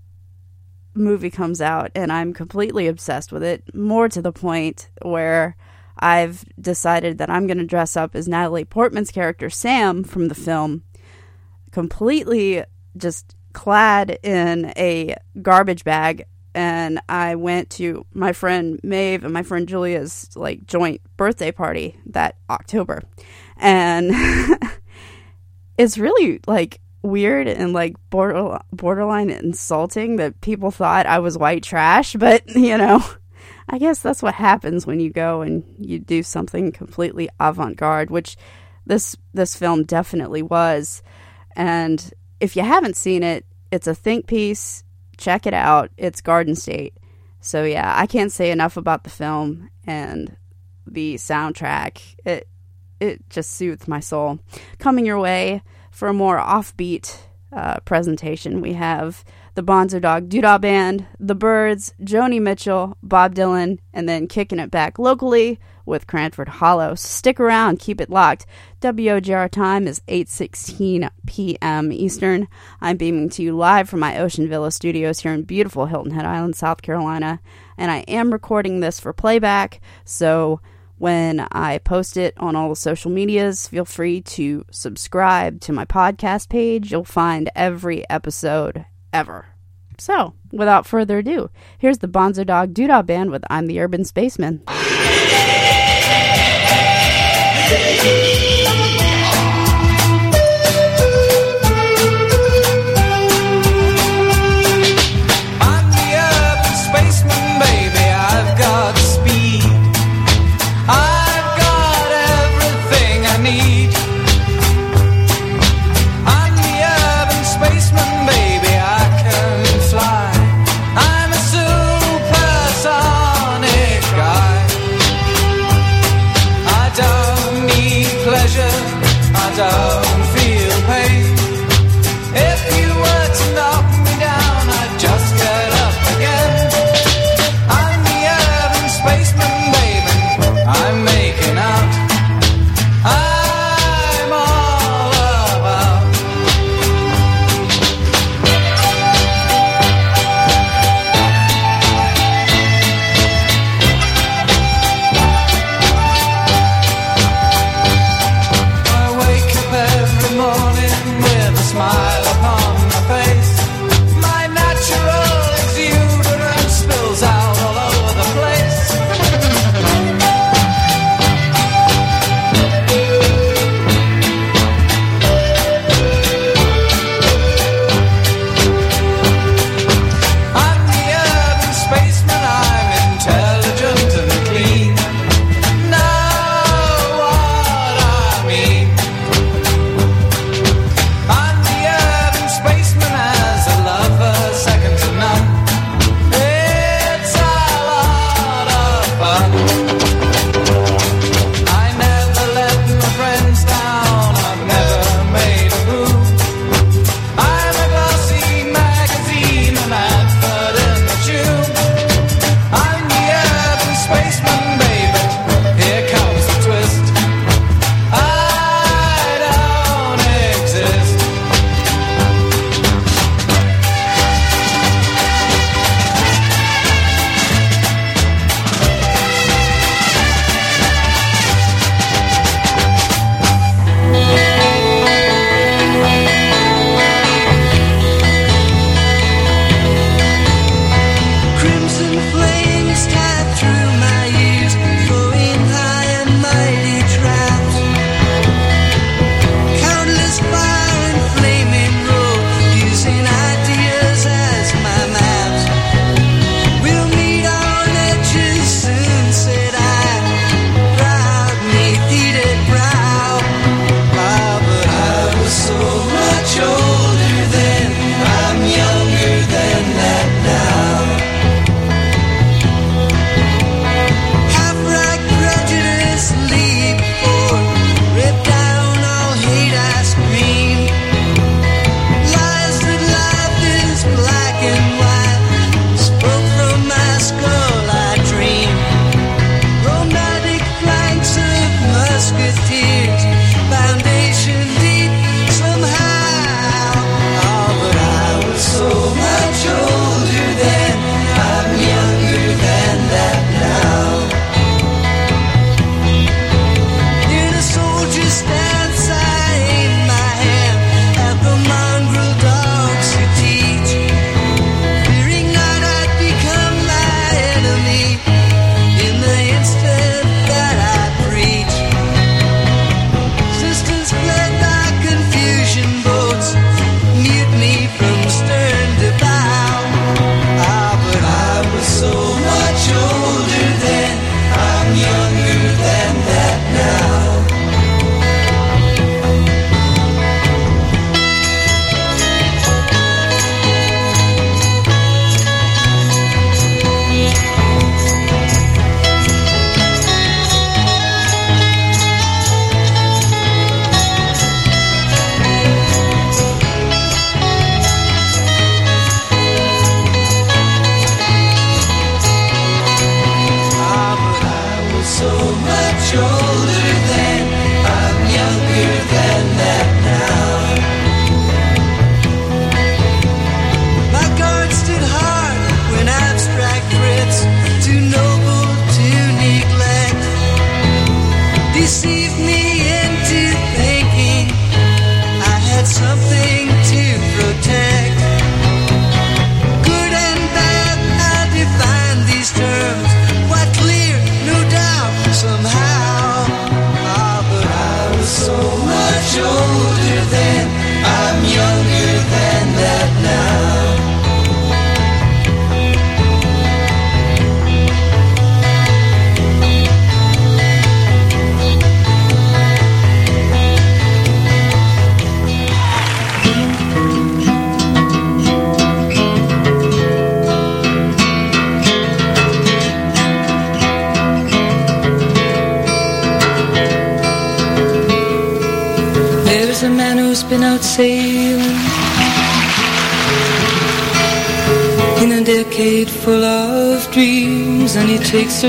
S4: movie comes out and I'm completely obsessed with it, more to the point where I've decided that I'm going to dress up as Natalie Portman's character Sam from the film, completely just clad in a garbage bag and I went to my friend Maeve and my friend Julia's like joint birthday party that October. And it's really like weird and like border, borderline insulting that people thought I was white trash, but you know, I guess that's what happens when you go and you do something completely avant-garde, which this this film definitely was. And if you haven't seen it, it's a think piece. Check it out. It's Garden State. So yeah, I can't say enough about the film and the soundtrack. It it just soothes my soul. Coming your way for a more offbeat uh, presentation, we have the Bonzo Dog Doodah Band, the Byrds, Joni Mitchell, Bob Dylan, and then kicking it back locally with Cranford Hollow. So Stick around, keep it locked. WOGR time is 8:16 p.m. Eastern. I'm beaming to you live from my Ocean Villa studios here in beautiful Hilton Head Island, South Carolina, and I am recording this for playback, so when I post it on all the social medias, feel free to subscribe to my podcast page. You'll find every episode ever. So, without further ado, here's the Bonzo Dog Doodah Band with I'm the Urban Spaceman.
S23: I'm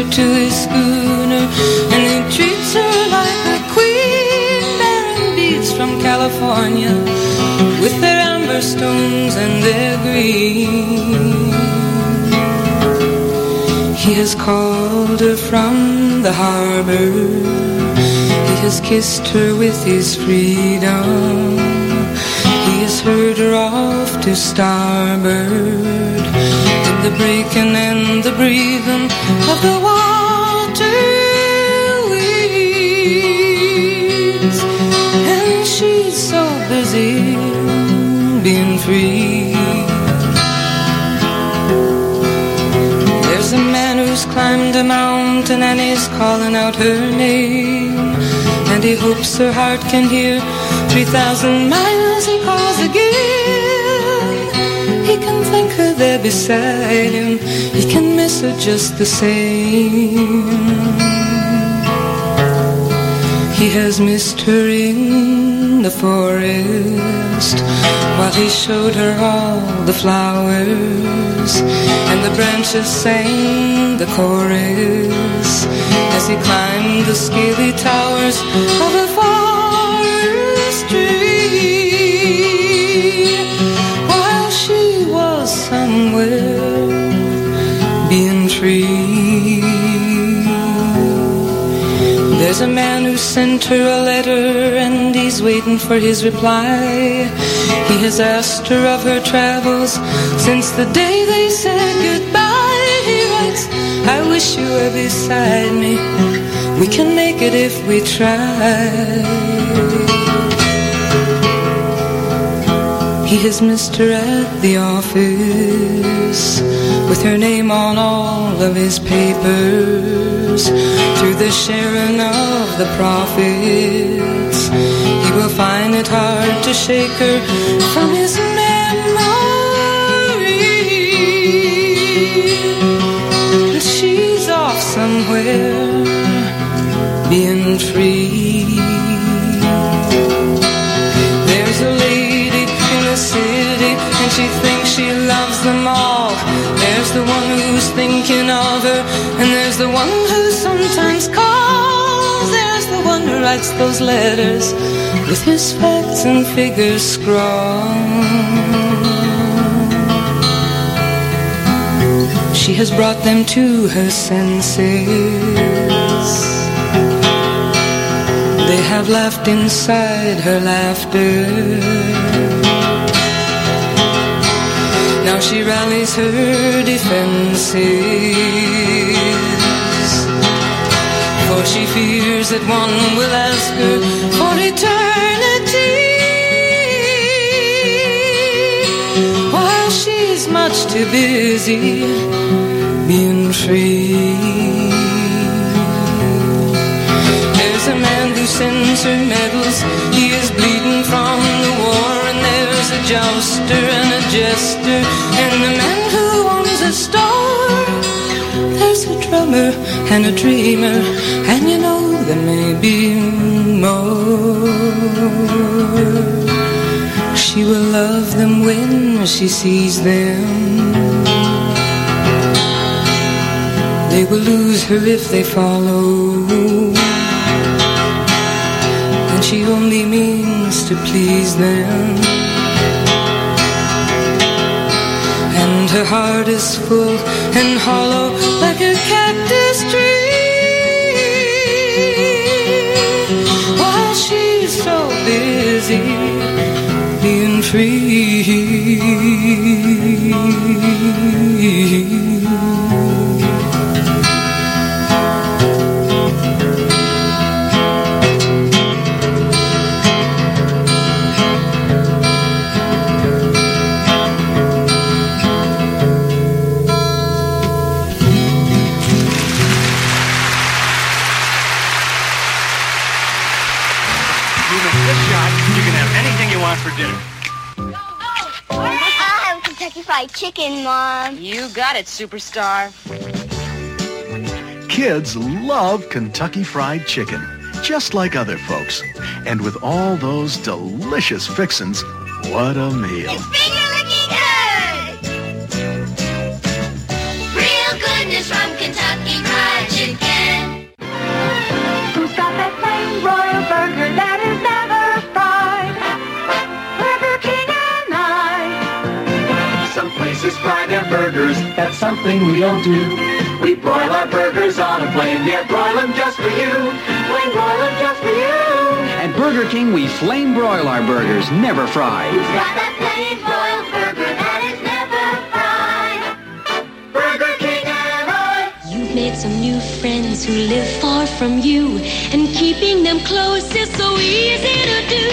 S23: to
S5: he her heart can hear 3,000 miles he calls again. He can think her there beside him. He can miss her just the same. He has missed her in the forest while he showed her all the flowers and the branches sang the chorus as he climbed the scaly towers of a sent her a letter and he's waiting for his reply. He has asked her of her travels since the day they said goodbye. He writes, I wish you were beside me. We can make it if we try. He has missed her at the office with her name on all of his papers. Through the sharing of the profits, he will find it hard to shake her from his memory. But she's off somewhere, being free. There's a lady in the city, and she thinks she loves them all. Thinking of her, and there's the one who sometimes calls. There's the one who writes those letters with his facts and figures scrawled. She has brought them to her senses. They have laughed inside her laughter. Now she rallies her defenses. For she fears that one will ask her for eternity. While she's much too busy being free. There's a man who sends her medals. He is bleeding from the war, there's a jouster and a jester, and a man who owns a store. There's a drummer and a dreamer, and you know there may be more. She will love them when she sees them. They will lose her if they follow. And she only means to please them. Her heart is full and hollow like a cactus tree.
S24: While she's
S25: so busy being free. Chicken, Mom.
S26: You got it, superstar.
S27: Kids love Kentucky Fried Chicken, just like other folks. And with all those delicious fixins, what a meal.
S22: Something we don't do. We broil our burgers on a flame, yeah, broil them just for you. Flame broil them just for you.
S28: At Burger King, we flame broil our burgers, never fry.
S3: Who's got that plain royal burger that is never fried? Burger King and I.
S29: You've made some new friends who live far from you, and keeping them close is so easy to do.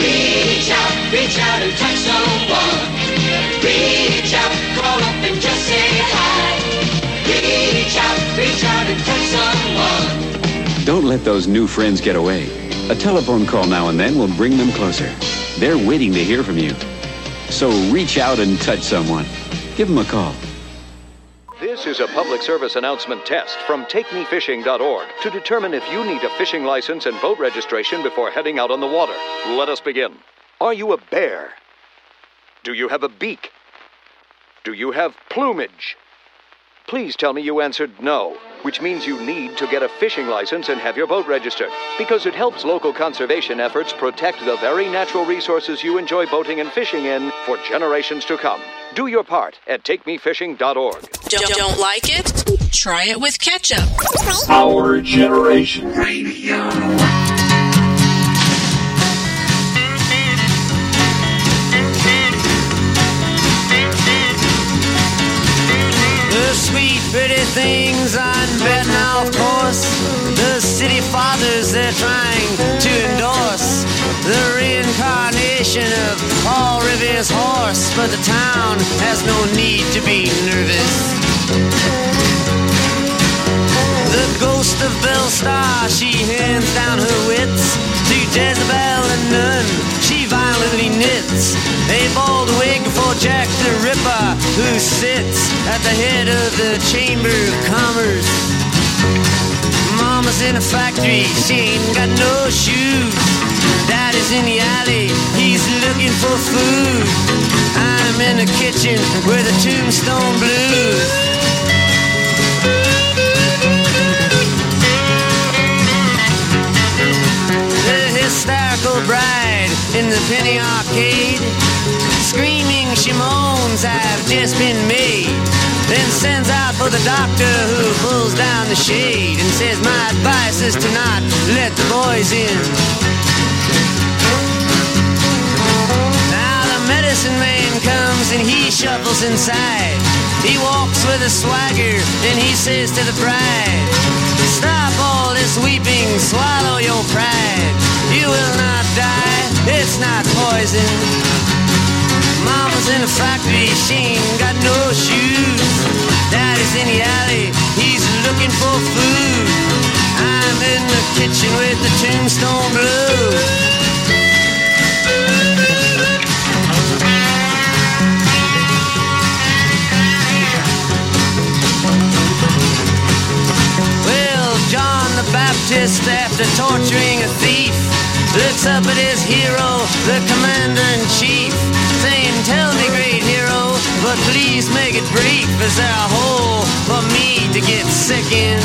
S3: Reach out, reach out and touch someone. Reach out, crawl up and just say hi. Reach out, reach out and touch someone.
S30: Don't let those new friends get away. A telephone call now and then will bring them closer. They're waiting to hear from you. So reach out and touch someone. Give them a call.
S31: This is a public service announcement test from TakeMeFishing.org to determine if you need a fishing license and boat registration before heading out on the water. Let us begin. Are you a bear? Do you have a beak? Do you have plumage? Please tell me you answered no, which means you need to get a fishing license and have your boat registered, because it helps local conservation efforts protect the very natural resources you enjoy boating and fishing in for generations to come. Do your part at takemefishing.org.
S32: Don't, don't like it? Try it with ketchup.
S31: Our generation radio.
S33: Pretty things on betting off course. The city fathers they're trying to endorse. The reincarnation of Paul Revere's horse. But the town has no need to be nervous. The ghost of Belle Starr, she hands down her wits to Jezebel and Nun. She violently knits a bald wig for Jack the Ripper, who sits at the head of the Chamber of Commerce. Mama's in a factory, she ain't got no shoes. Daddy's in the alley, he's looking for food. I'm in the kitchen with the tombstone blues. The hysterical bride in the penny arcade. Screaming she moans, I've just been made. Then sends out for the doctor who pulls down the shade and says, My advice is to not let the boys in. Now the medicine man comes and he shuffles inside. He walks with a swagger and he says to the bride, Stop all this weeping, swallow your pride. You will not die, it's not poison. Mama's in a factory, she ain't got no shoes. Daddy's in the alley, he's looking for food. I'm in the kitchen with the tombstone blues. Baptist, after torturing a thief, looks up at his hero, the commander in chief, saying, Tell me, great hero, but please make it brief. Is there a hole for me to get sick in?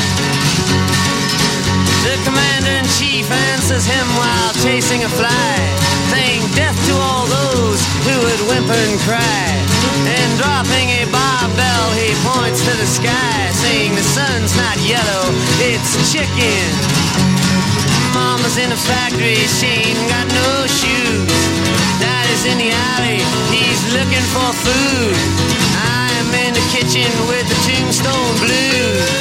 S33: The commander in chief answers him while chasing a fly, saying, Death to all those who would whimper and cry. And dropping a barbell, he points to the sky, saying, The sun's not yellow, it's chicken. Mama's in a factory, she ain't got no shoes. Daddy's in the alley, he's looking for food. I'm in the kitchen with the tombstone blues.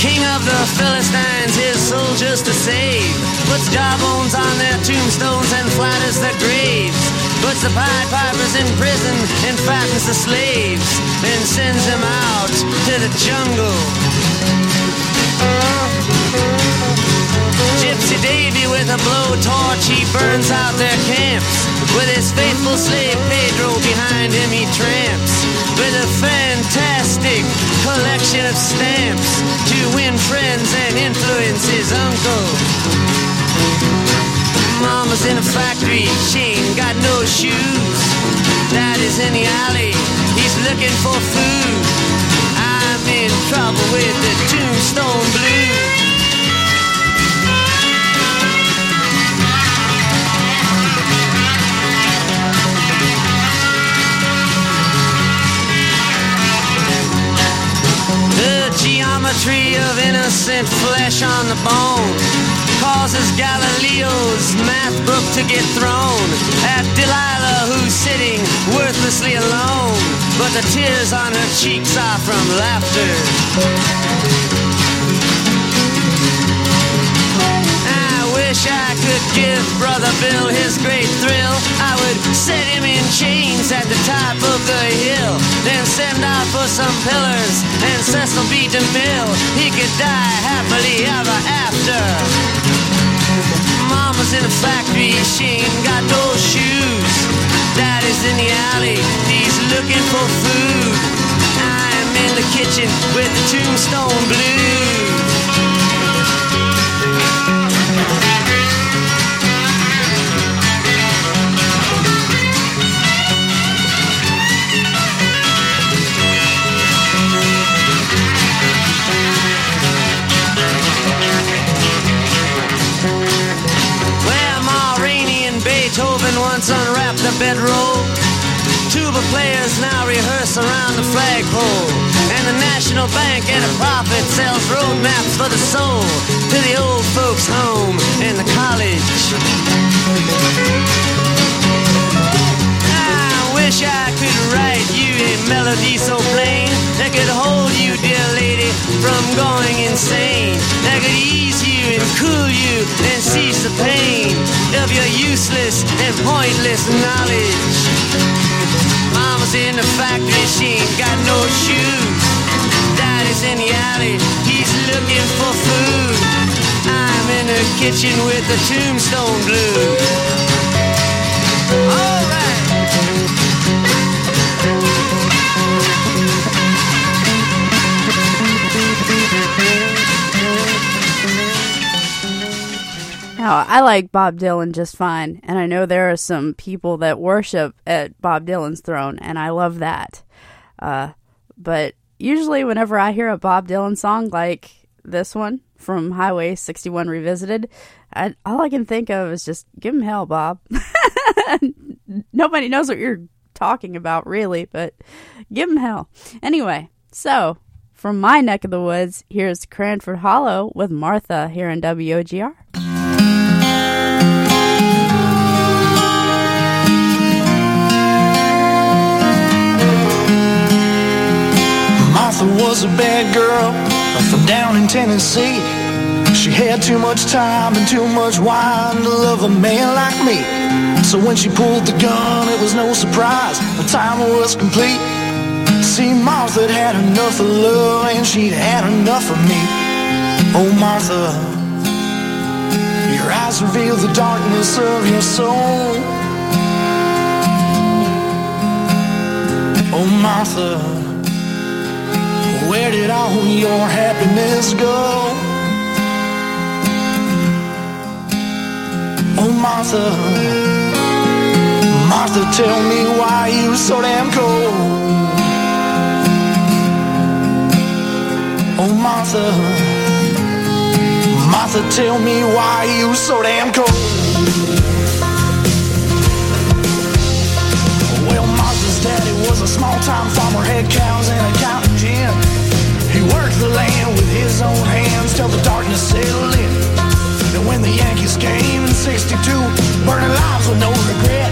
S33: King of the Philistines, his soldiers to save. Puts jawbones on their tombstones and flatters their graves. Puts the Pied Pipers in prison and fattens the slaves. Then sends them out to the jungle. Gypsy Davy with a blowtorch, he burns out their camps. With his faithful slave Pedro behind him, he tramps. With a fantastic collection of stamps to win friends and influence his uncle. Mama's in a factory, she ain't got no shoes. Daddy's in the alley, he's looking for food. I'm in trouble with the tombstone blues. Geometry of innocent flesh on the bone causes Galileo's math book to get thrown at Delilah, who's sitting worthlessly alone. But the tears on her cheeks are from laughter. Wish I could give Brother Bill his great thrill. I would set him in chains at the top of the hill, then send out for some pillars and Cecil B. DeMille. He could die happily ever after. Mama's in a factory, she ain't got no shoes. Daddy's in the alley, he's looking for food. I'm in the kitchen with the tombstone blues. Beethoven once unwrapped the bedroll. Tuba players now rehearse around the flagpole. And the National Bank at a profit sells road maps for the soul to the old folks' home and the college. Wish I could write you a melody so plain that could hold you, dear lady, from going insane. That could ease you and cool you and cease the pain of your useless and pointless knowledge. Mama's in the factory, she ain't got no shoes. Daddy's in the alley, he's looking for food. I'm in the kitchen with the tombstone blues. All right.
S4: Now, I like Bob Dylan just fine, and I know there are some people that worship at Bob Dylan's throne, and I love that. Uh, but usually, whenever I hear a Bob Dylan song like this one from Highway 61 Revisited, I, all I can think of is just give him hell, Bob. Nobody knows what you're talking about, really, but give him hell. Anyway, so from my neck of the woods, here's Cranford Hollow with Martha here in WOGR.
S19: Martha was a bad girl from down in Tennessee. She had too much time and too much wine to love a man like me. So when she pulled the gun, it was no surprise. The time was complete. See, Martha had enough of love and she'd had enough of me. Oh, Martha, your eyes reveal the darkness of your soul. Oh, Martha. Where did all your happiness go? Oh, Martha, Martha, tell me why you so damn cold. Oh, Martha, Martha, tell me why you so damn cold. Well, Martha's daddy was a small-time farmer, had cows and a cotton gin. He worked the land with his own hands till the darkness settled in. And when the Yankees came in 62, burning lives with no regret.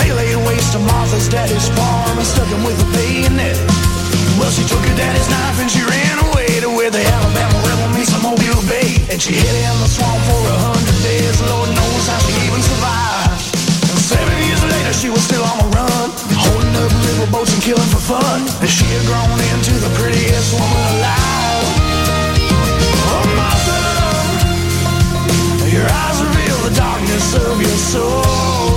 S19: They laid waste to Martha's daddy's farm and stuck him with a bayonet. Well, she took her daddy's knife and she ran away to where the Alabama River meets the Mobile Bay. And she hid in the swamp for a hundred days. Lord knows how she even survived. And seven years later, she was still on the run, holding up river boats and killing for fun. And she had grown into the prettiest woman alive. Your eyes reveal the darkness of your soul.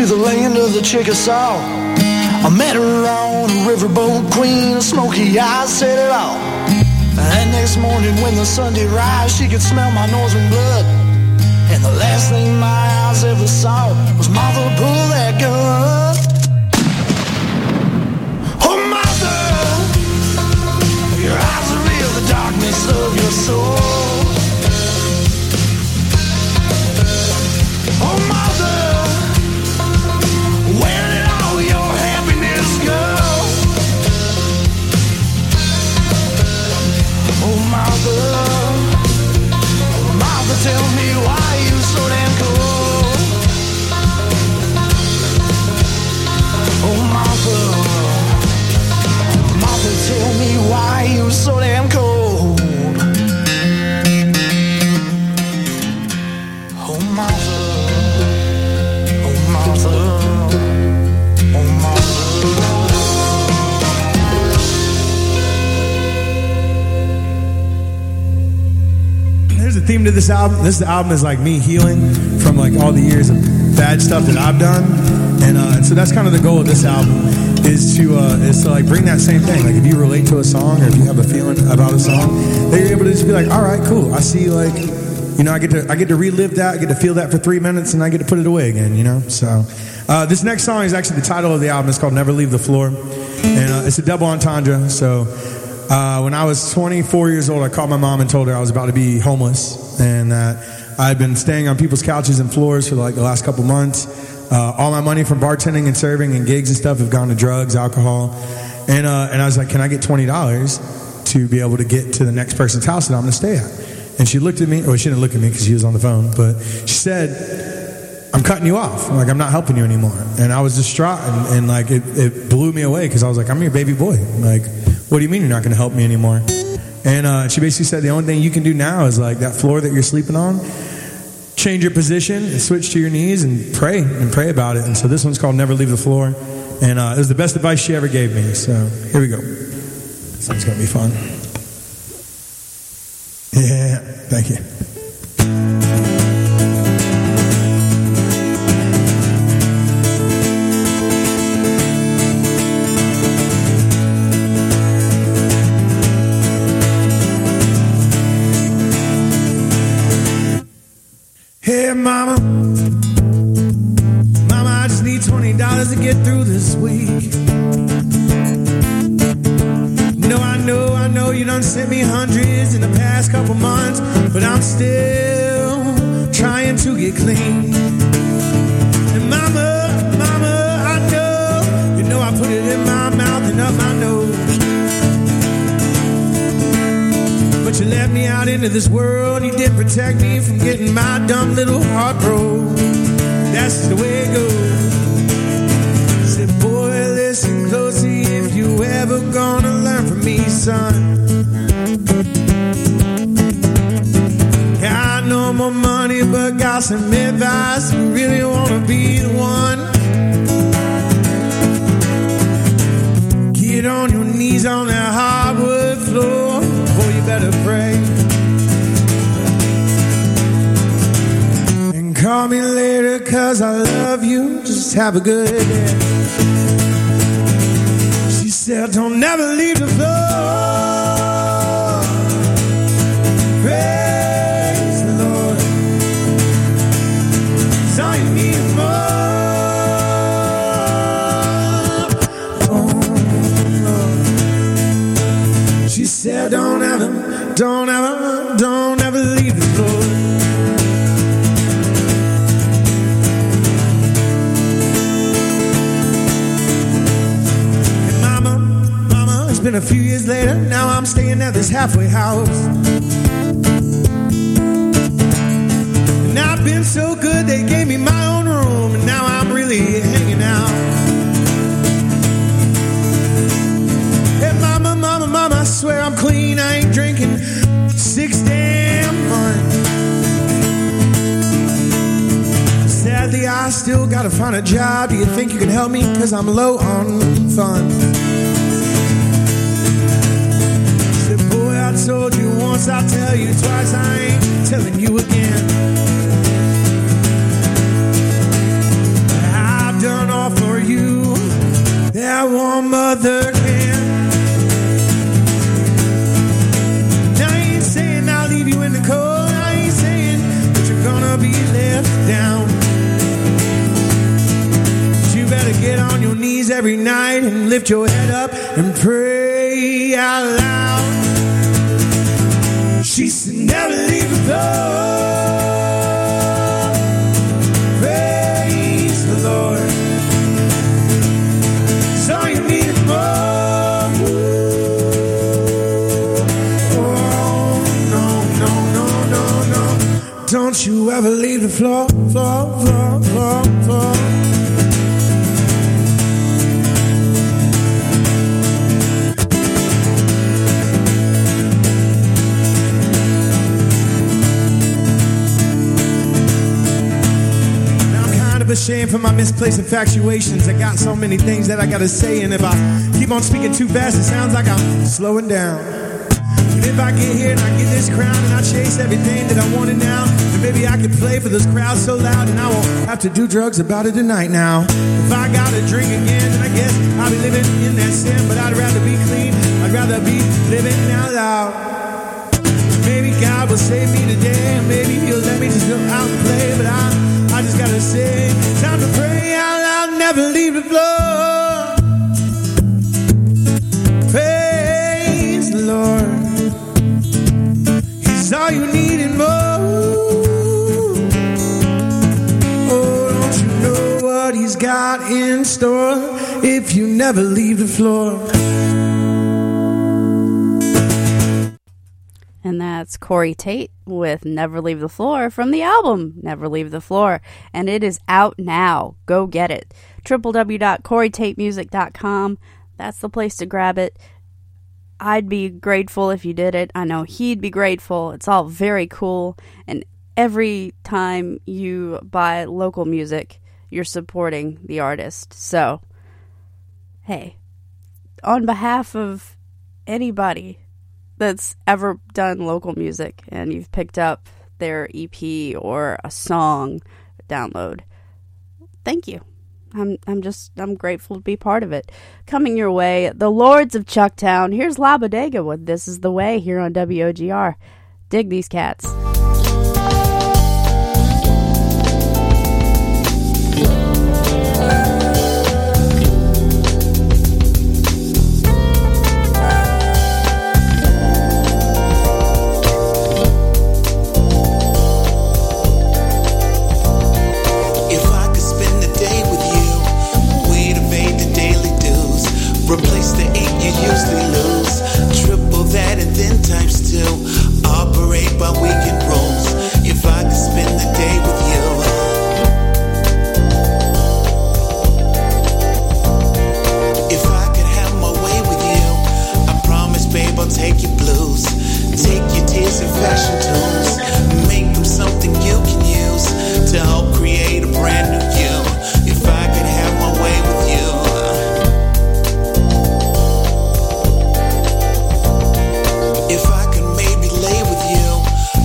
S19: To the land of the Chickasaw. I met her on a riverboat queen, smoky eyes said it all. And next morning, when the sun did rise, she could smell my northern blood. And the last thing my eyes ever saw was Martha pull that gun. Oh, Martha, your eyes the darkness of your soul. Oh, tell me why
S34: this album. This album is like me healing from like all the years of bad stuff that I've done, and, uh, so that's kind of the goal of this album is to uh, is to like bring that same thing. Like if you relate to a song or if you have a feeling about a song, then you're able to just be like, all right, cool. I see like you know I get to I get to relive that, I get to feel that for three minutes, and I get to put it away again. You know, so uh, this next song is actually the title of the album. It's called Never Leave the Floor, and uh, it's a double entendre. So. Uh, when I was 24 years old, I called my mom and told her I was about to be homeless and that I've been staying on people's couches and floors for like the last couple months. Uh, all my money from bartending and serving and gigs and stuff have gone to drugs, alcohol, and uh, and I was like, "Can I get twenty dollars to be able to get to the next person's house that I'm going to stay at?" And she looked at me, or she didn't look at me because she was on the phone, but she said, I'm cutting you off. Like, I'm not helping you anymore. And I was distraught and, and like, it, it blew me away because I was like, I'm your baby boy. Like, what do you mean you're not going to help me anymore? And uh, she basically said, the only thing you can do now is like that floor that you're sleeping on, change your position and switch to your knees and pray and pray about it. And so this one's called Never Leave the Floor. And uh, it was the best advice she ever gave me. So here we go. This one's going to be fun. Yeah, thank you. This world. You did protect me from getting my dumb little heart broke. That's the way it goes. Said, boy, listen closely if you ever gonna learn from me, son. Got no more money, but got some advice. Really wanna be the one. Call me later, cause I love you. Just have a good day. She said, Don't never leave the floor. Praise the Lord. You need more. Oh, she said, Don't ever, don't ever, been a few years later. Now I'm staying at this halfway house. And I've been so good, they gave me my own room. And now I'm really hanging out. Hey, mama, mama, mama, I swear I'm clean. I ain't drinking six damn months. Sadly, I still gotta find a job. Do you think you can help me? Cause I'm low on funds. Once, I'll tell you twice. I ain't telling you again. I've done all for you that one mother can. Now, I ain't saying I'll leave you in the cold. I ain't saying that you're gonna be left down. But you better get on your knees every night and lift your head up and pray out loud. Don't you ever leave the floor, floor, floor, floor, floor. Ashamed for my misplaced infatuations. I got so many things that I gotta say, and if I keep on speaking too fast, it sounds like I'm slowing down. And if I get here and I get this crown and I chase everything that I wanted now, then maybe I could play for this crowd so loud and I won't have to do drugs about it tonight now. If I gotta drink again, then I guess I'll be living in that sin, but I'd rather be clean. I'd rather be living out loud. Maybe God will save me today, maybe He'll let me just go out and play. But I, I just gotta say, time to pray out loud, never leave the floor. Praise the Lord. He's all you need and more. Oh, don't you know what He's got in store if you never leave the floor?
S4: That's Corey Tate with Never Leave the Floor from the album Never Leave the Floor. And it is out now. Go get it. www.coreytatemusic.com. That's the place to grab it. I'd be grateful if you did it. I know he'd be grateful. It's all very cool. And every time you buy local music, you're supporting the artist. So, hey, on behalf of anybody that's ever done local music and you've picked up their EP or a song download, thank you. I'm I'm just I'm grateful to be part of it. Coming your way, the Lords of Chucktown. Here's La Bodega with This Is the Way here on WOGR. Dig these cats.
S8: and fashion tools. Make them something you can use to help create a brand new you. If I could have my way with you. If I could maybe lay with you,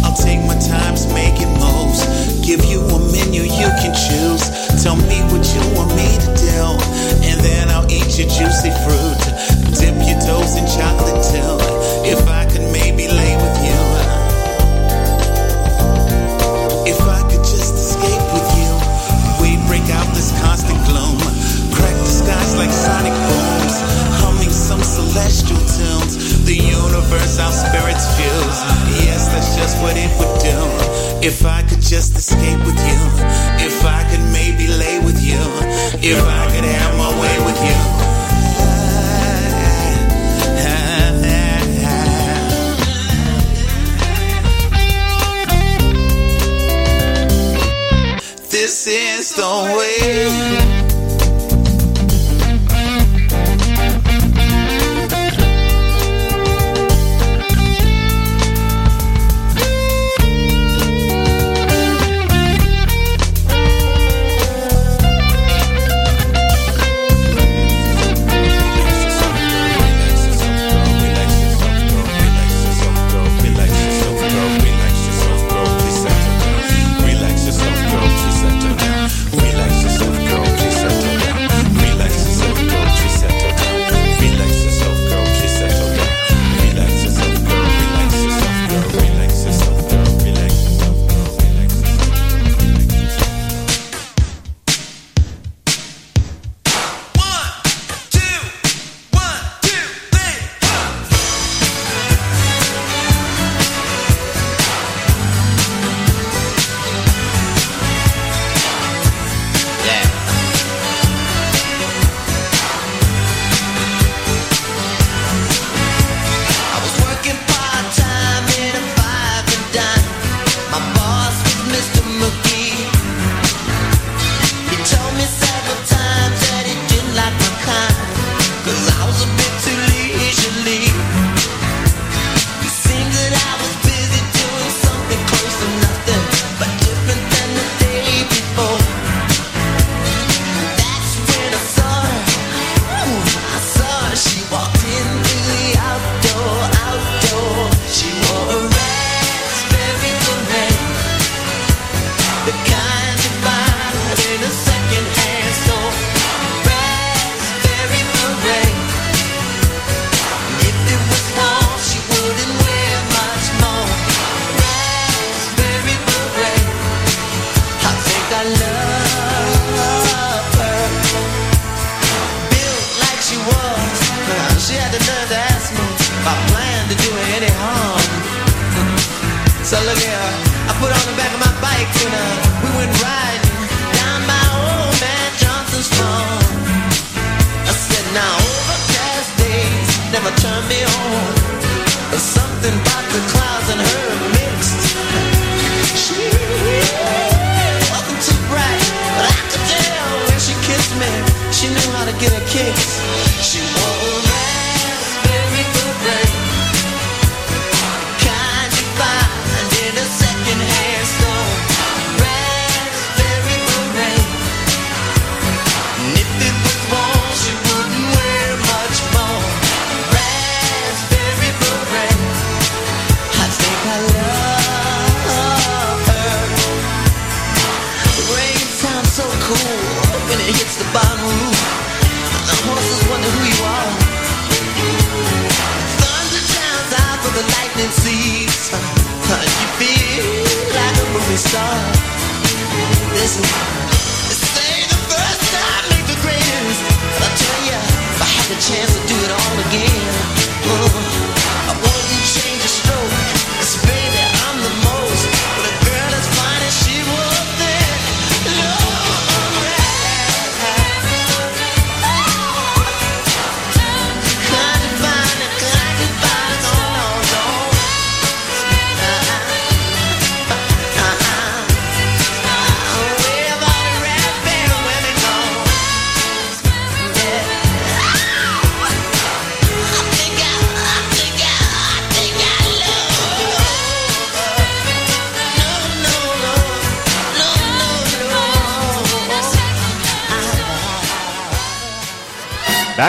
S8: I'll take my time to make it moves. Give you a menu you can choose. Tell me what you want me to do, and then I'll eat your juicy fruit. Dip your toes in chocolate till celestial tunes. The universe our spirits fuse. Yes, that's just what it would do. If I could just escape with you. If I could maybe lay with you. If I could have my way with you. This is the way.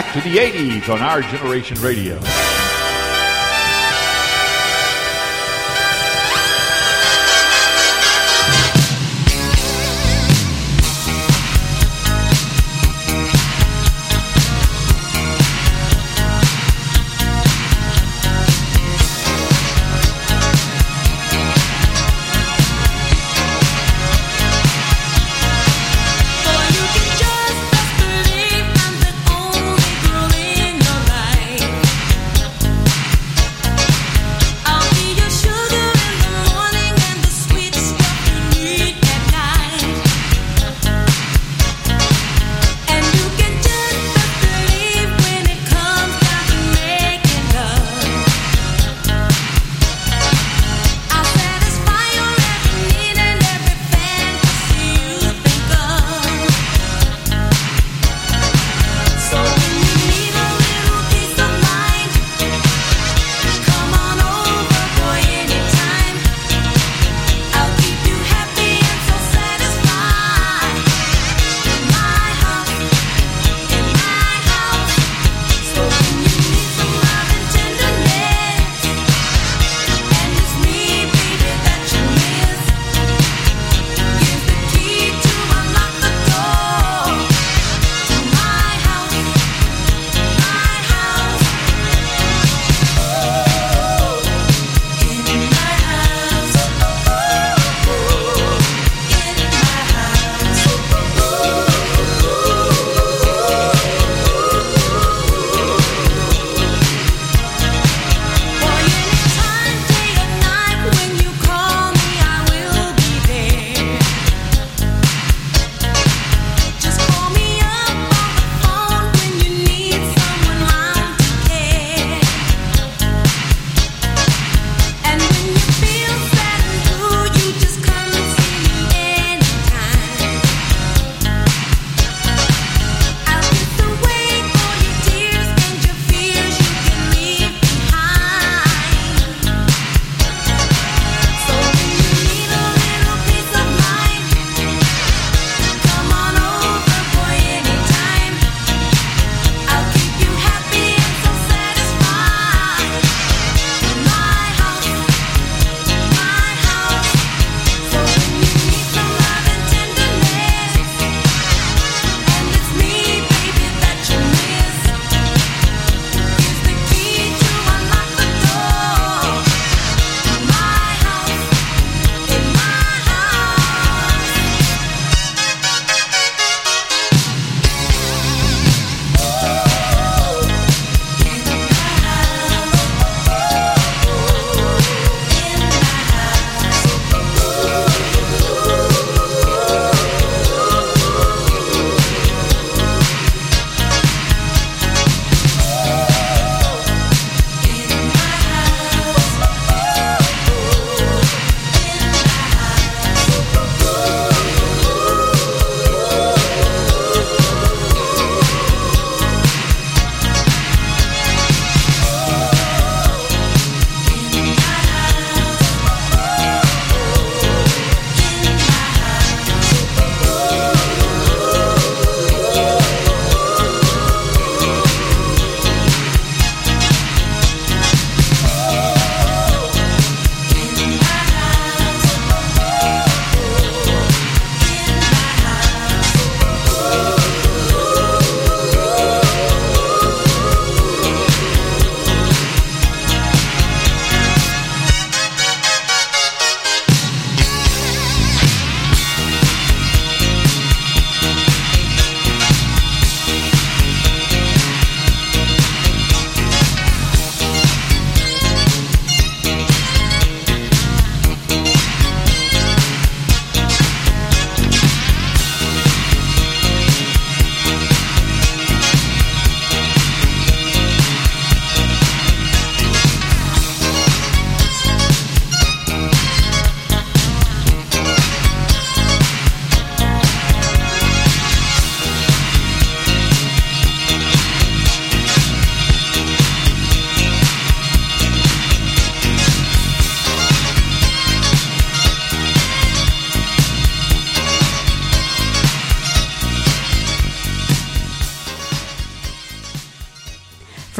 S3: Back to the
S35: 80s on our generation radio.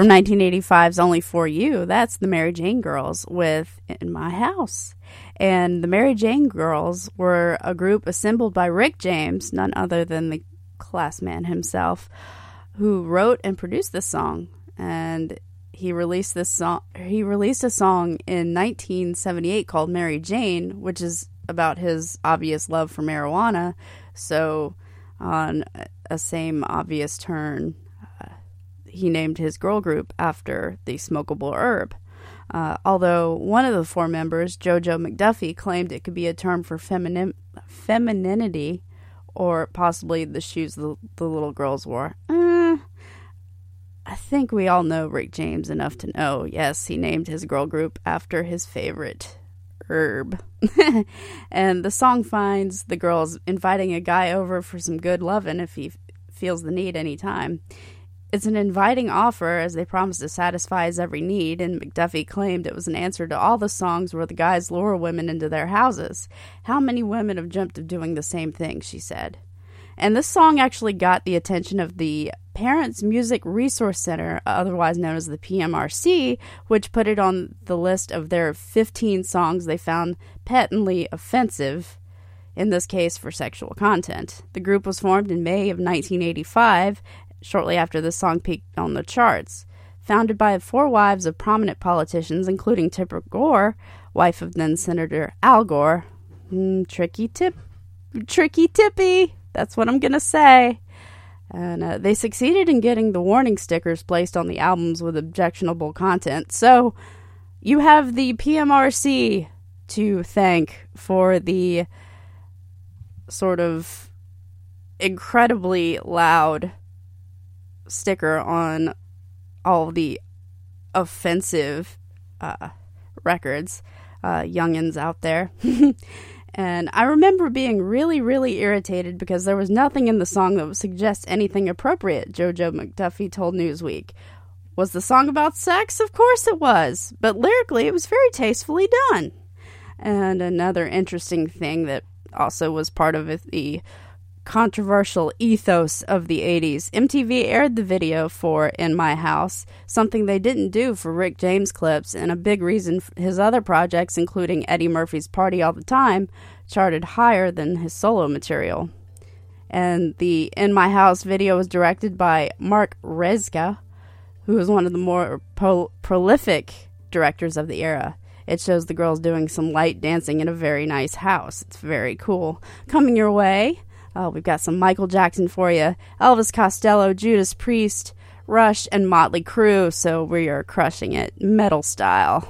S4: From 1985's Only For You, that's the Mary Jane Girls with In My House. And the Mary Jane Girls were a group assembled by Rick James, none other than the class man himself, who wrote and produced this song. And he released this song he released a song in 1978 called Mary Jane, which is about his obvious love for marijuana. So on a same obvious turn, he named his girl group after the smokable herb. Uh, although one of the four members, JoJo McDuffie, claimed it could be a term for femini- femininity or possibly the shoes the, the little girls wore. Uh, I think we all know Rick James enough to know, yes, he named his girl group after his favorite herb. and the song finds the girls inviting a guy over for some good lovin' if he feels the need anytime. It's an inviting offer as they promise to satisfy his every need, and McDuffie claimed it was an answer to all the songs where the guys lure women into their houses. How many women have dreamt of doing the same thing, she said. And this song actually got the attention of the Parents Music Resource Center, otherwise known as the PMRC, which put it on the list of their 15 songs they found patently offensive, in this case for sexual content. The group was formed in May of 1985, shortly after the song peaked on the charts. Founded by four wives of prominent politicians, including Tipper Gore, wife of then Senator Al Gore. Mm, tricky tip, tricky tippy. That's what I'm gonna say. And uh, they succeeded in getting the warning stickers placed on the albums with objectionable content. So you have the PMRC to thank for the sort of incredibly loud sticker on all the offensive uh, records, uh, youngins out there. And I remember being really, really irritated because there was nothing in the song that would suggest anything appropriate, JoJo McDuffie told Newsweek. Was the song about sex? Of course it was, but lyrically it was very tastefully done. And another interesting thing that also was part of the controversial ethos of the 80s. MTV aired the video for In My House, something they didn't do for Rick James clips, and a big reason his other projects, including Eddie Murphy's Party All the Time, charted higher than his solo material. And the In My House video was directed by Mark Rezyka, who is one of the more pro- prolific directors of the era. It shows the girls doing some light dancing in a very nice house. It's very cool. Coming your way, uh, we've got some Michael Jackson for you, Elvis Costello, Judas Priest, Rush, and Motley Crue. So we are crushing it, metal style.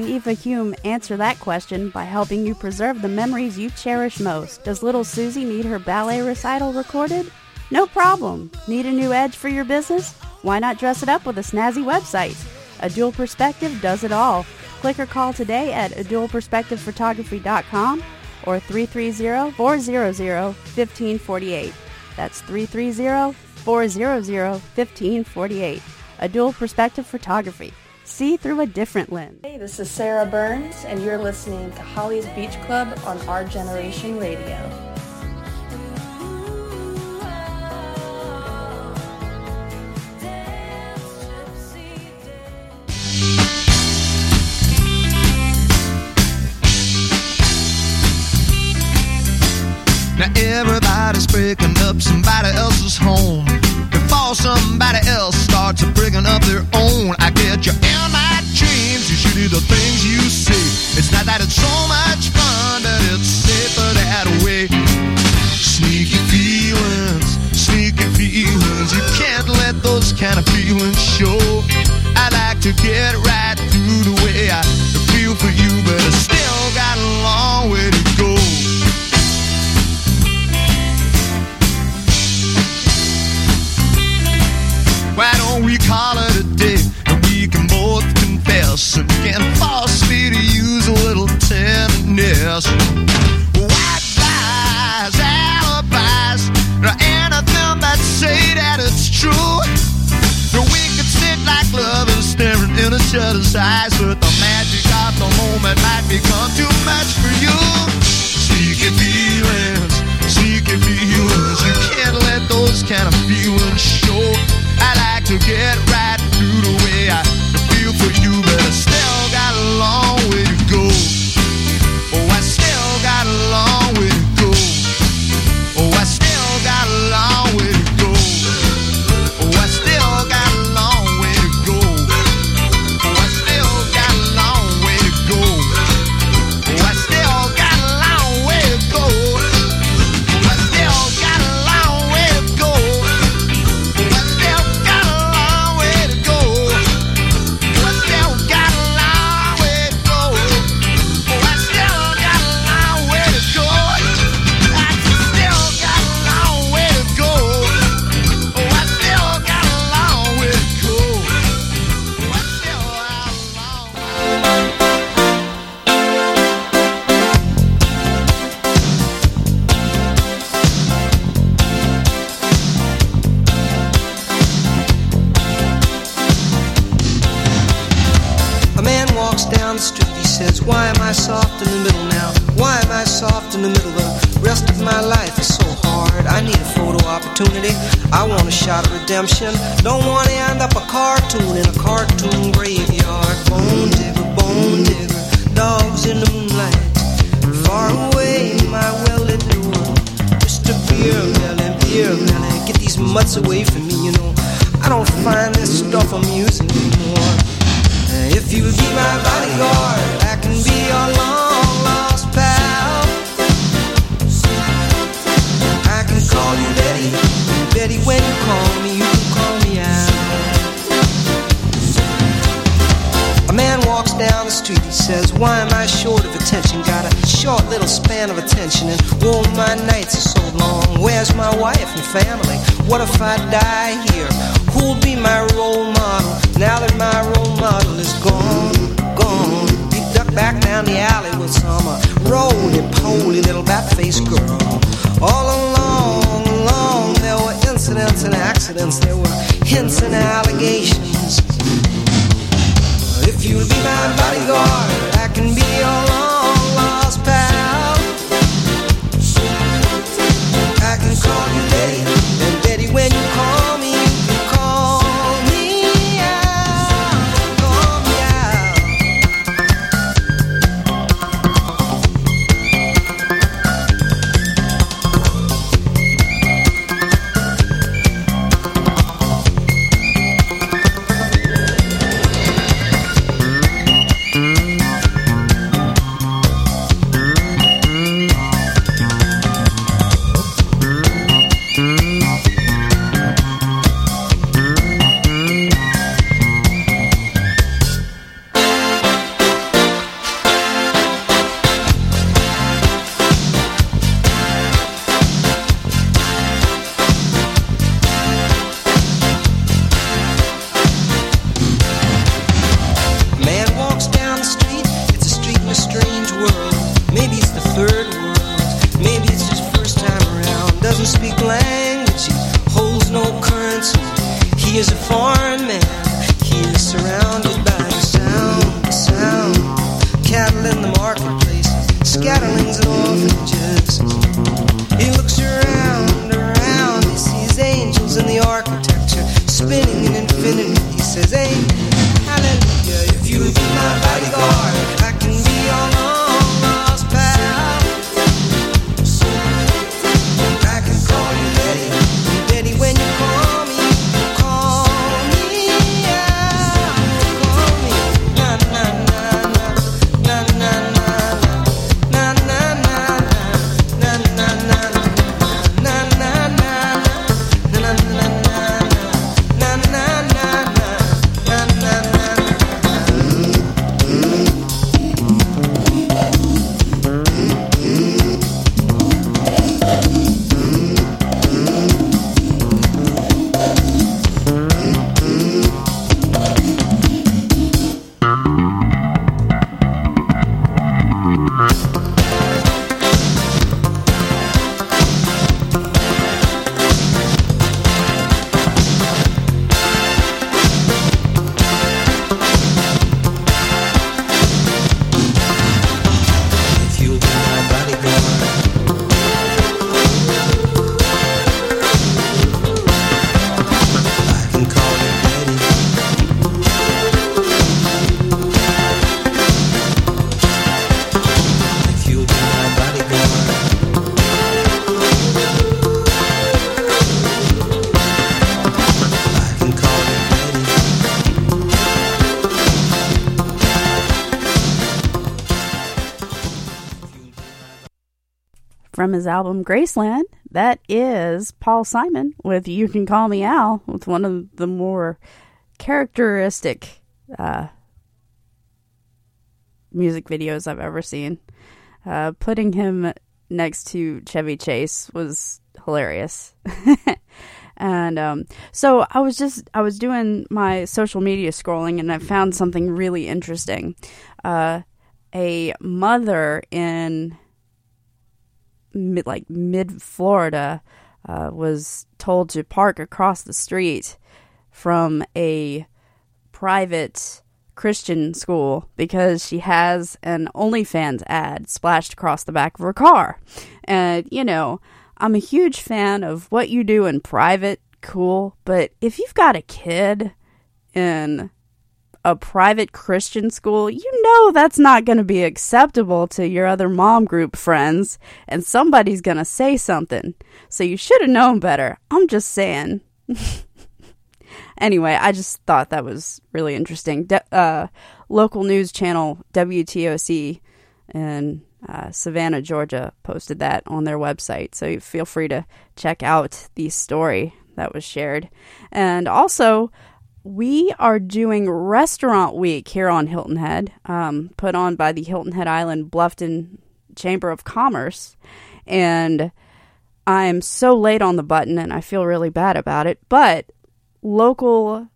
S33: And
S4: Eva Hume answer that question by helping you preserve the memories you cherish most. Does little Susie need her ballet recital recorded? No problem. Need a new edge for your business? Why not dress it up with a snazzy website? A Dual Perspective does it all. Click or call today at dualperspectivephotography.com or 330-400-1548. That's 330-400-1548. A Dual Perspective Photography. See through a different lens.
S35: Hey, this is Sarah Burns, and you're listening to Holly's Beach Club on Our Generation Radio.
S3: Now everybody's breaking up somebody else's home. Before somebody else starts breaking up their own, I get you in my dreams. You should do the things you say. It's not that it's so much fun, but it's safer that way. Sneaky feelings, sneaky feelings. You can't let those kind of feelings show. I like to get right through the way I feel for you, but I still and can force me to use a little tenderness? White lies, alibis, or anything that say that it's true. Or we could sit like lovers staring in each other's eyes, but the magic of the moment might become too much for you. Sneaky feelings, sneaky feelings. You can't let those kind of feelings show. I like to get
S36: redemption. Don't
S4: From his album Graceland, that is Paul Simon with You Can Call Me Al, with one of the more characteristic uh, music videos I've ever seen. Uh, putting him next to Chevy Chase was hilarious. and um, so I was just I was doing my social media scrolling and I found something really interesting. Uh, a mother in mid, like mid Florida uh, was told to park across the street from a private Christian school because she has an OnlyFans ad splashed across the back of her car. And, you know, I'm a huge fan of what you do in private, cool, but if you've got a kid in a private Christian school, you know that's not going to be acceptable to your other mom group friends, and somebody's going to say something. So you should have known better. I'm just saying. anyway, I just thought that was really interesting. De- uh, local news channel WTOC in uh, Savannah, Georgia, posted that on their website. So feel free to check out the story that was shared. And also, we are doing Restaurant Week here on Hilton Head, um, put on by the Hilton Head Island Bluffton Chamber of Commerce. And I'm so late on the button and I feel really bad about it. But local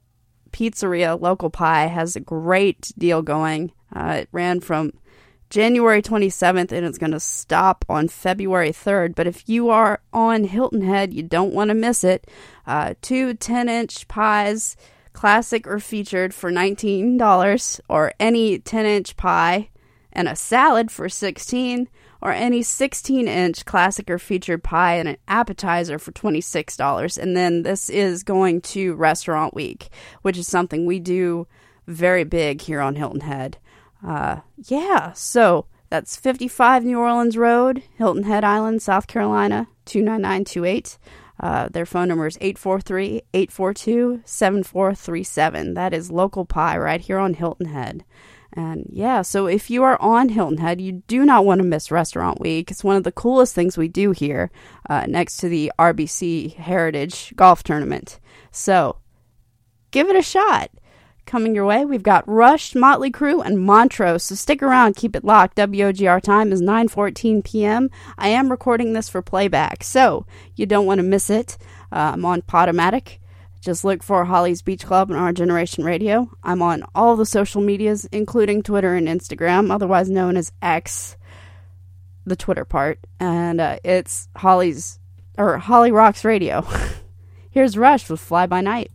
S4: pizzeria, Local Pie, has a great deal going. Uh, it ran from January 27th and it's going to stop on February 3rd. But if you are on Hilton Head, you don't want to miss it. Uh, two 10 inch pies, classic or featured, for $19, or any 10 inch pie and a salad for 16 or any 16 inch classic or featured pie and an appetizer for $26. And then this is going to Restaurant Week, which is something we do very big here on Hilton Head. Uh, yeah, so that's 55 New Orleans Road, Hilton Head Island, South Carolina, 29928. Uh, their phone number is 843 842 7437. That is local pie right here on Hilton Head. And yeah, so if you are on Hilton Head, you do not want to miss Restaurant Week. It's one of the coolest things we do here uh, next to the RBC Heritage Golf Tournament. So give it a shot. Coming your way, we've got Rush, Motley Crue, and Montrose. So stick around, keep it locked. WOGR time is 9:14 p.m. I am recording this for playback, so you don't want to miss it. Uh, I'm on Podomatic. Just look for Holly's Beach Club on Our Generation Radio. I'm on all the social medias, including Twitter and Instagram, otherwise known as X, the Twitter part, and uh, it's Holly's or Holly Rocks Radio. Here's Rush with Fly by Night.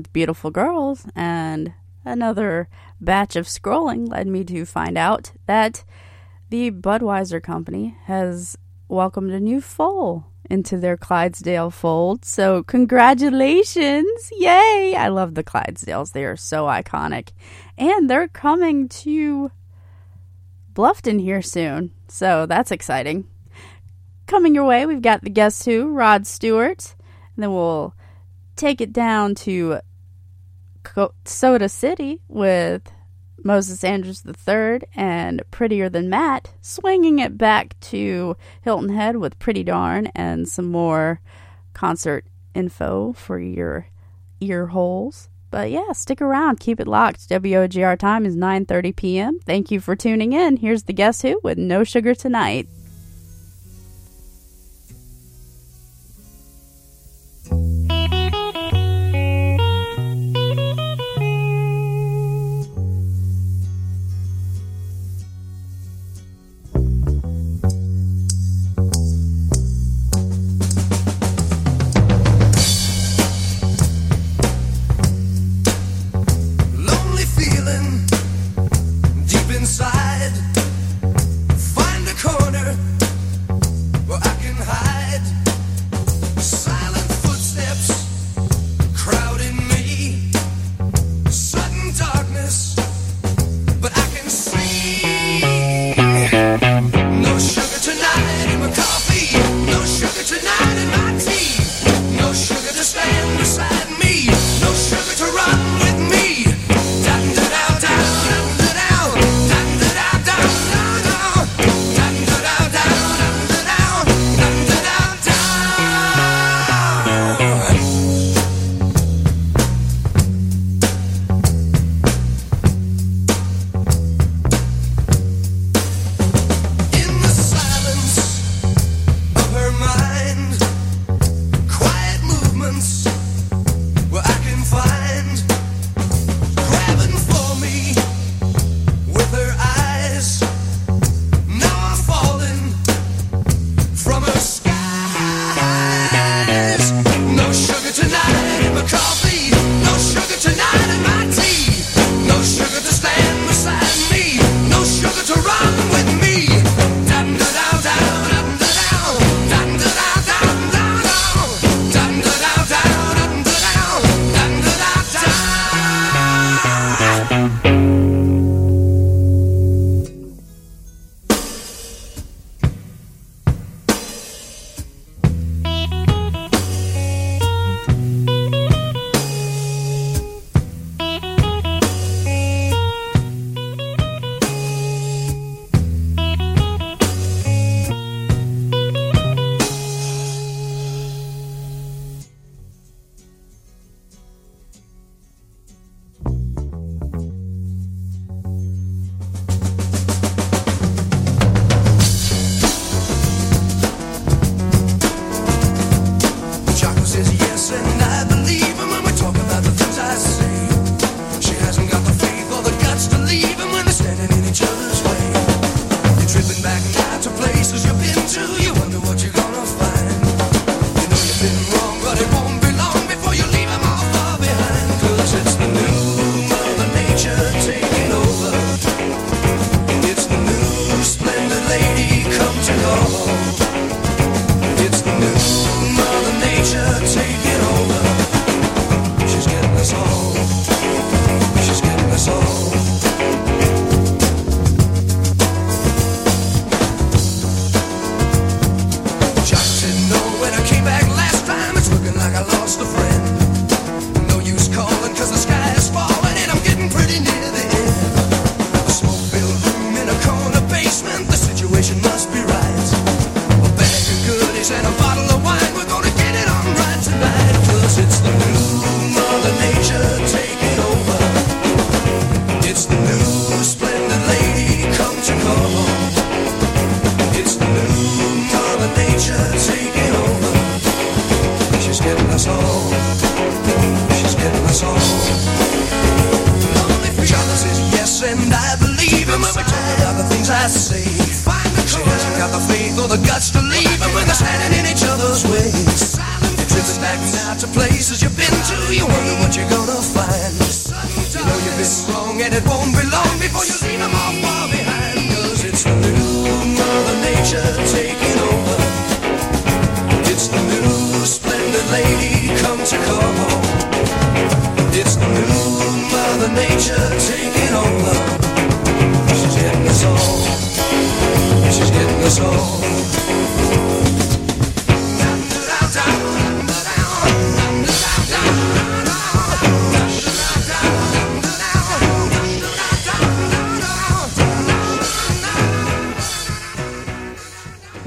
S3: with beautiful girls, and another batch of scrolling led me to find out that the Budweiser company has welcomed a new foal into their Clydesdale fold. So, congratulations! Yay! I love the Clydesdales, they are so iconic. And they're coming to Bluffton here soon, so that's exciting. Coming your way, we've got the Guess Who, Rod Stewart, and then we'll take it down to Soda City with Moses Andrews III and Prettier Than Matt, swinging it back to Hilton Head with Pretty Darn and some more concert info for your ear holes. But yeah, stick around, keep it locked. WOGR time is 9:30 p.m. Thank you for tuning in. Here's the Guess Who with No Sugar Tonight.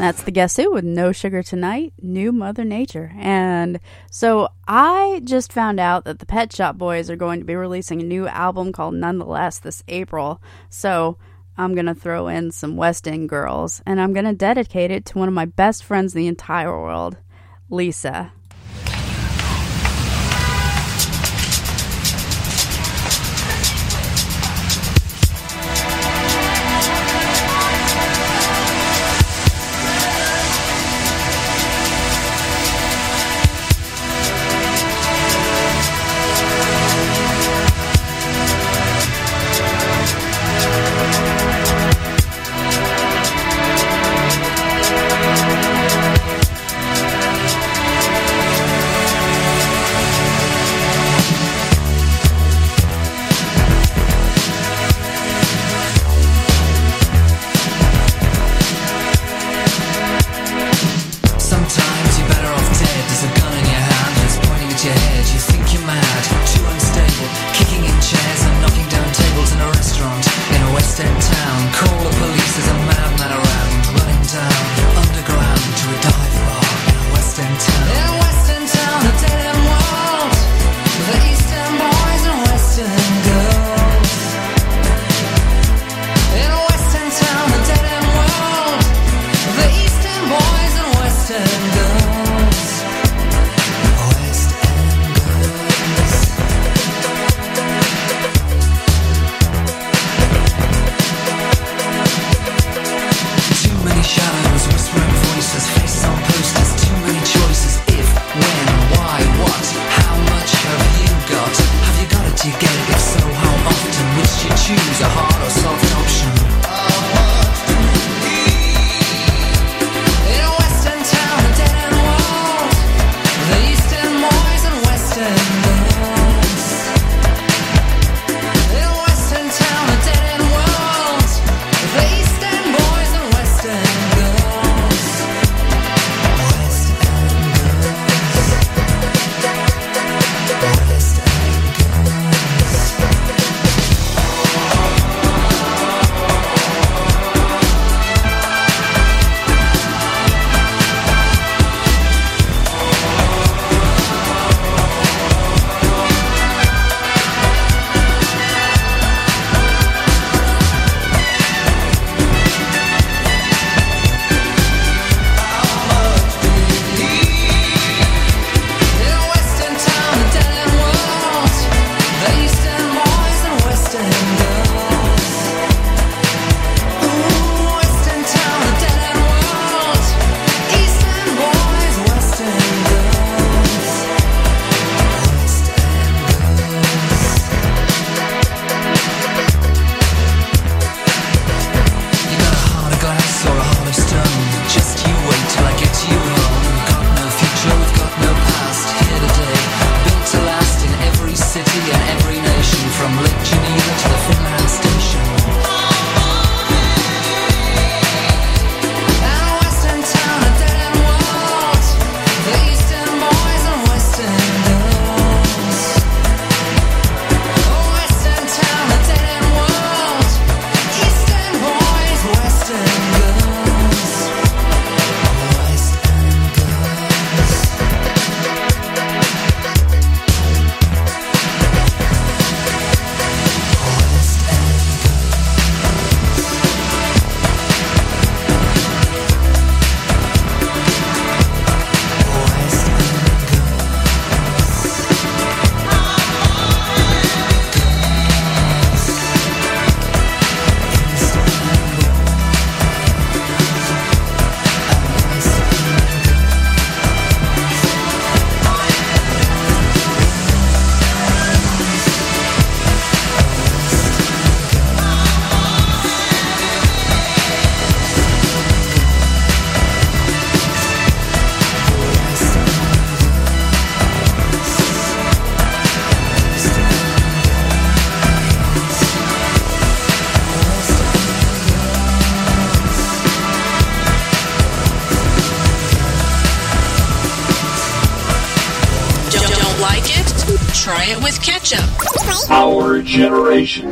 S4: That's the Guess Who with No Sugar Tonight, New Mother Nature. And so I just found out that the Pet Shop Boys are going to be releasing a new album called Nonetheless this April. So I'm going to throw in some West End girls and I'm going to dedicate it to one of my best friends in the entire world, Lisa.
S35: Our generation.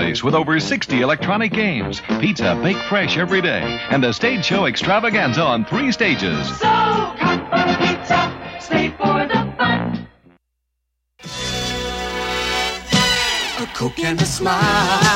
S37: Showbiz Place
S38: with over 60 electronic games, pizza baked fresh every day, and a stage show extravaganza on three stages.
S37: So come for pizza, stay for the fun.
S35: A Coke and a smile.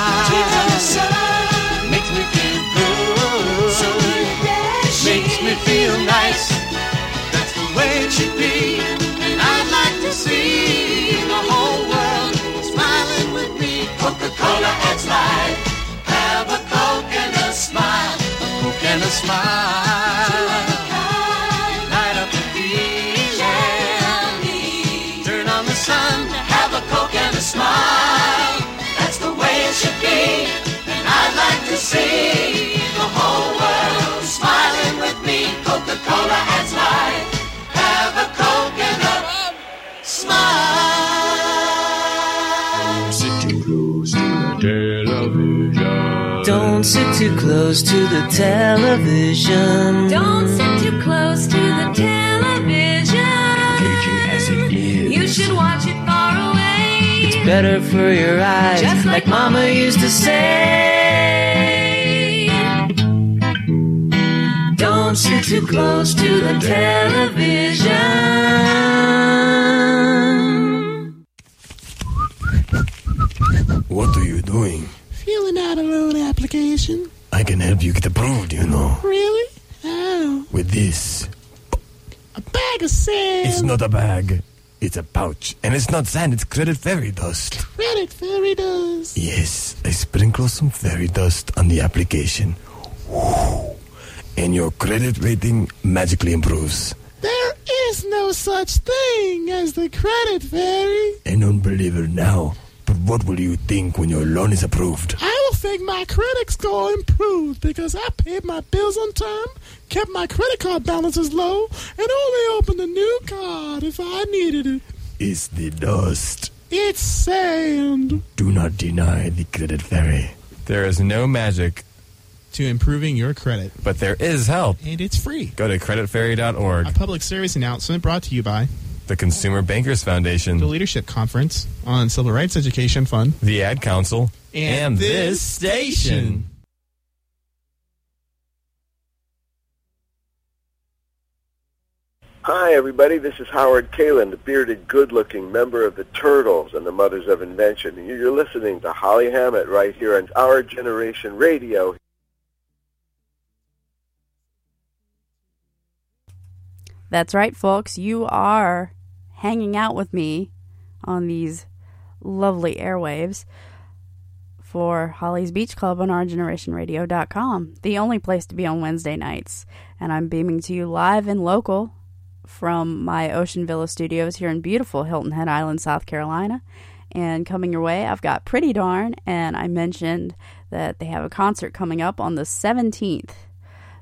S35: See the whole world smiling with me. Coca-Cola adds life.
S39: Too close to the television.
S35: Don't sit too close to the television.
S39: Cagey as it is.
S40: You should watch it far away.
S35: It's better for your eyes,
S40: Just
S35: like
S40: like
S35: Mama used to say. Don't sit too close to the television.
S39: What are you doing?
S41: Filling out a loan application.
S39: I can help you get approved, you know.
S41: Really? How?
S39: With this.
S41: A bag of sand.
S39: It's not a bag. It's a pouch. And it's not sand, it's credit fairy dust.
S41: Credit fairy dust.
S39: Yes, I sprinkle some fairy dust on the application. And your credit rating magically improves.
S41: There is no such thing as the credit fairy.
S39: An unbeliever now. But what will you think when your loan is approved?
S41: I will think my credit score improved because I paid my bills on time, kept my credit card balances low, and only opened a new card if I needed it.
S39: It's the dust.
S41: It's sand.
S39: Do not deny the credit fairy.
S42: There is no magic,
S20: to improving your credit.
S42: but there is help.
S20: And it's free.
S42: Go to creditfairy.org.
S20: A public service announcement brought to you by
S42: The Consumer Bankers Foundation,
S20: the Leadership Conference on Civil Rights Education Fund,
S42: the Ad Council,
S20: and this station.
S43: Hi, everybody. This is Howard Kaylan, the bearded, good-looking member of the Turtles and the Mothers of Invention. You're listening to Holly Hammett right here on Our Generation Radio.
S4: That's right, folks. You are hanging out with me on these lovely airwaves for Holly's Beach Club on OurGenerationRadio.com, the only place to be on Wednesday nights. And I'm beaming to you live and local from my Ocean Villa studios here in beautiful Hilton Head Island, South Carolina. And coming your way, I've got Pretty Darn, and I mentioned that they have a concert coming up on the 17th.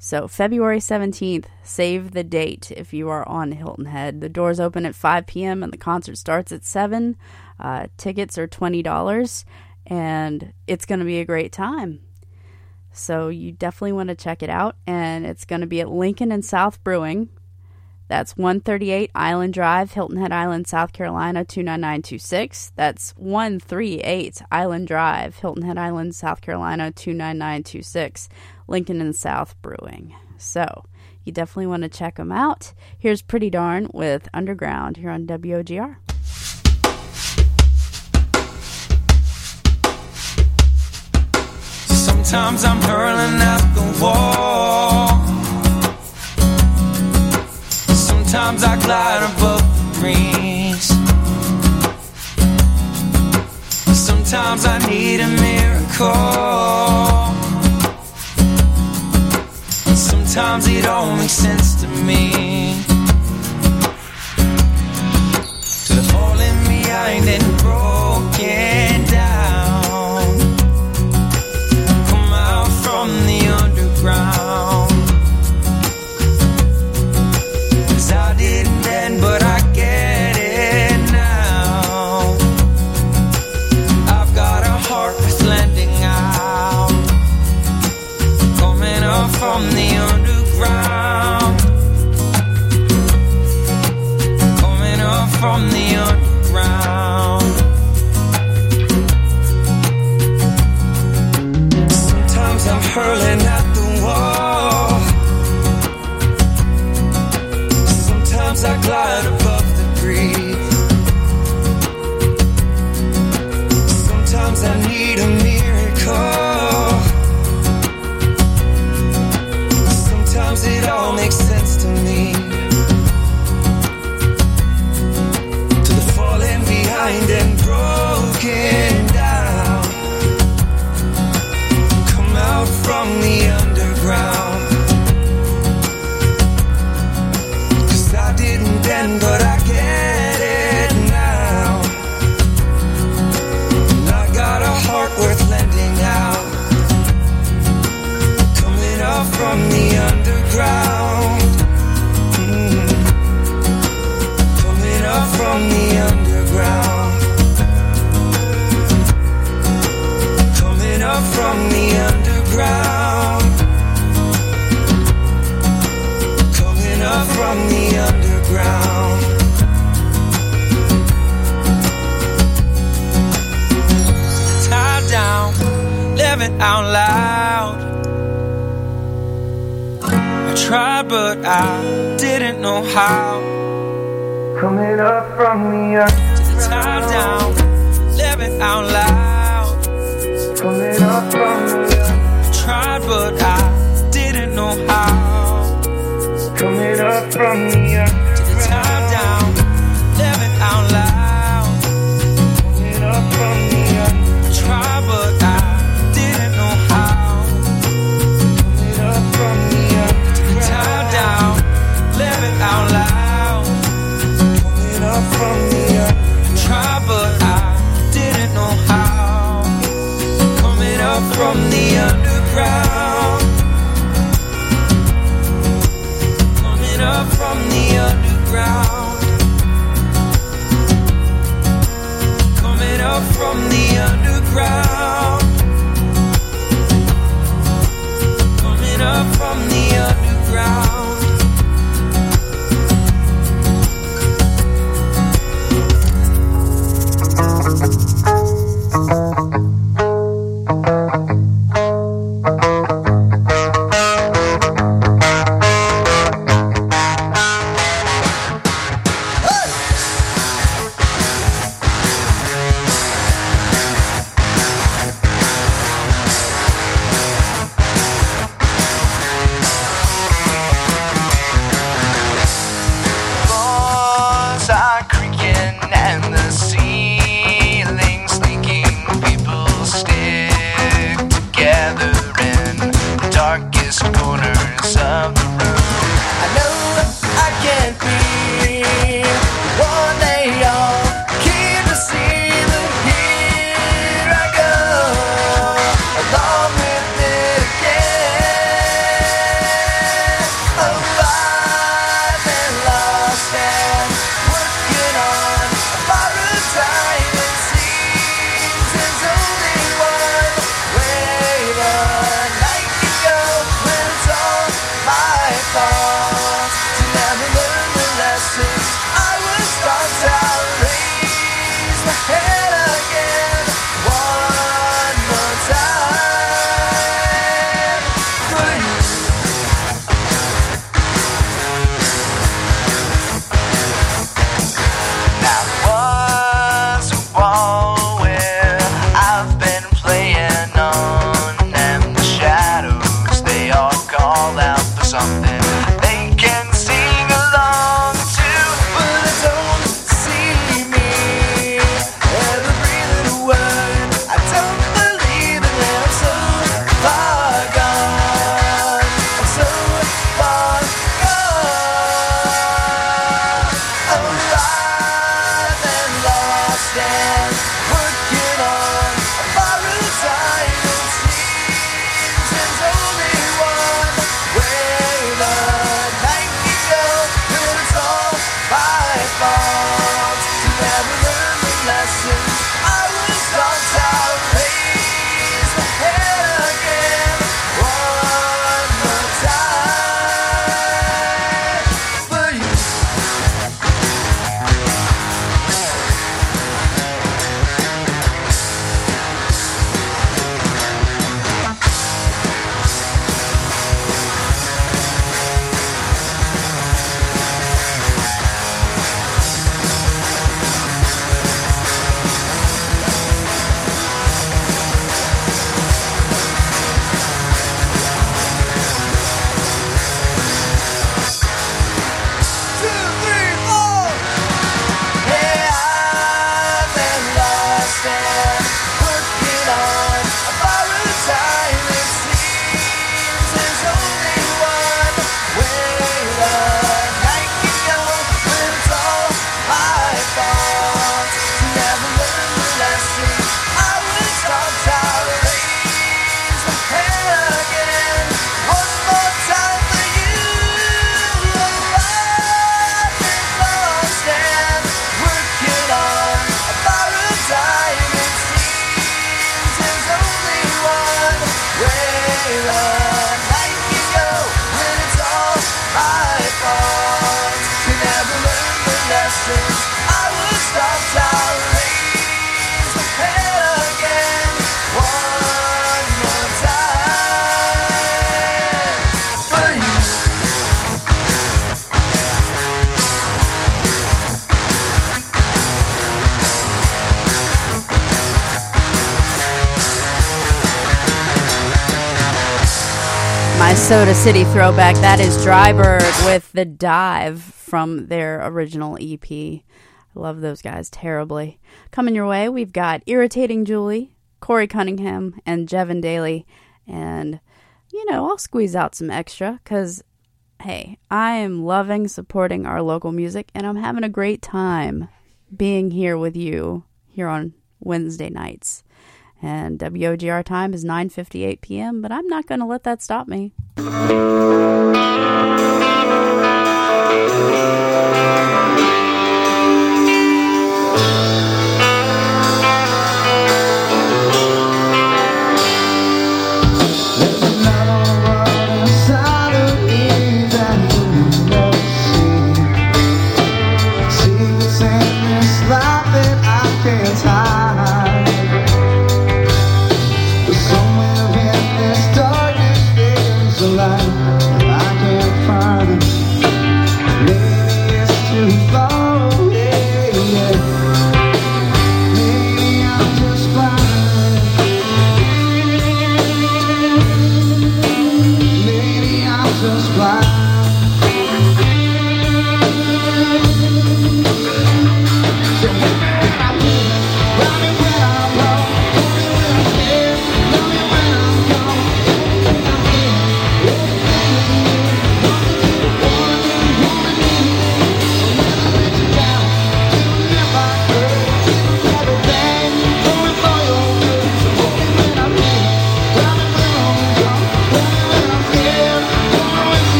S4: So, February 17th, save the date if you are on Hilton Head. The doors open at 5 p.m. and the concert starts at 7. Uh, tickets are $20, and it's going to be a great time. So, you definitely want to check it out. And it's going to be at Lincoln and South Brewing. That's 138 Island Drive, Hilton Head Island, South Carolina 29926. That's 138 Island Drive, Hilton Head Island, South Carolina 29926. Lincoln and South Brewing. So, you definitely want to check them out. Here's Pretty Darn with Underground here on WOGR.
S35: Sometimes I'm hurling at the wall. Sometimes I glide above the breeze. Sometimes I need a miracle. Sometimes it don't make sense to me. To the
S23: falling behind and broken Coming up from the underground. Tied down, living out loud. I tried, but I didn't know how. Coming up from the underground. Tied down, living out loud. Coming up from the Tried, but I didn't know how. Coming up from the Tied down, living out loud. Coming up from the I tried, but I didn't know how. Coming up from the Tied down, living out loud. Coming up from the Tried, but I didn't know how. Coming up from the underground. ground. Coming up from the underground. Coming up from the underground.
S4: City throwback. That is Drybird with The Dive from their original EP. I love those guys terribly. Coming your way, we've got Irritating Julie, Corey Cunningham, and Jevin Daly. And, you know, I'll squeeze out some extra because, hey, I am loving supporting our local music and I'm having a great time being here with you here on Wednesday nights. And WOGR time is 9:58 p.m., but I'm not going to let that stop me.
S3: Inside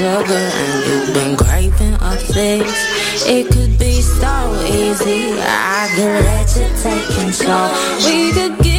S44: so and
S35: you've been craving up things. It could be so easy. I could let you take control. We could.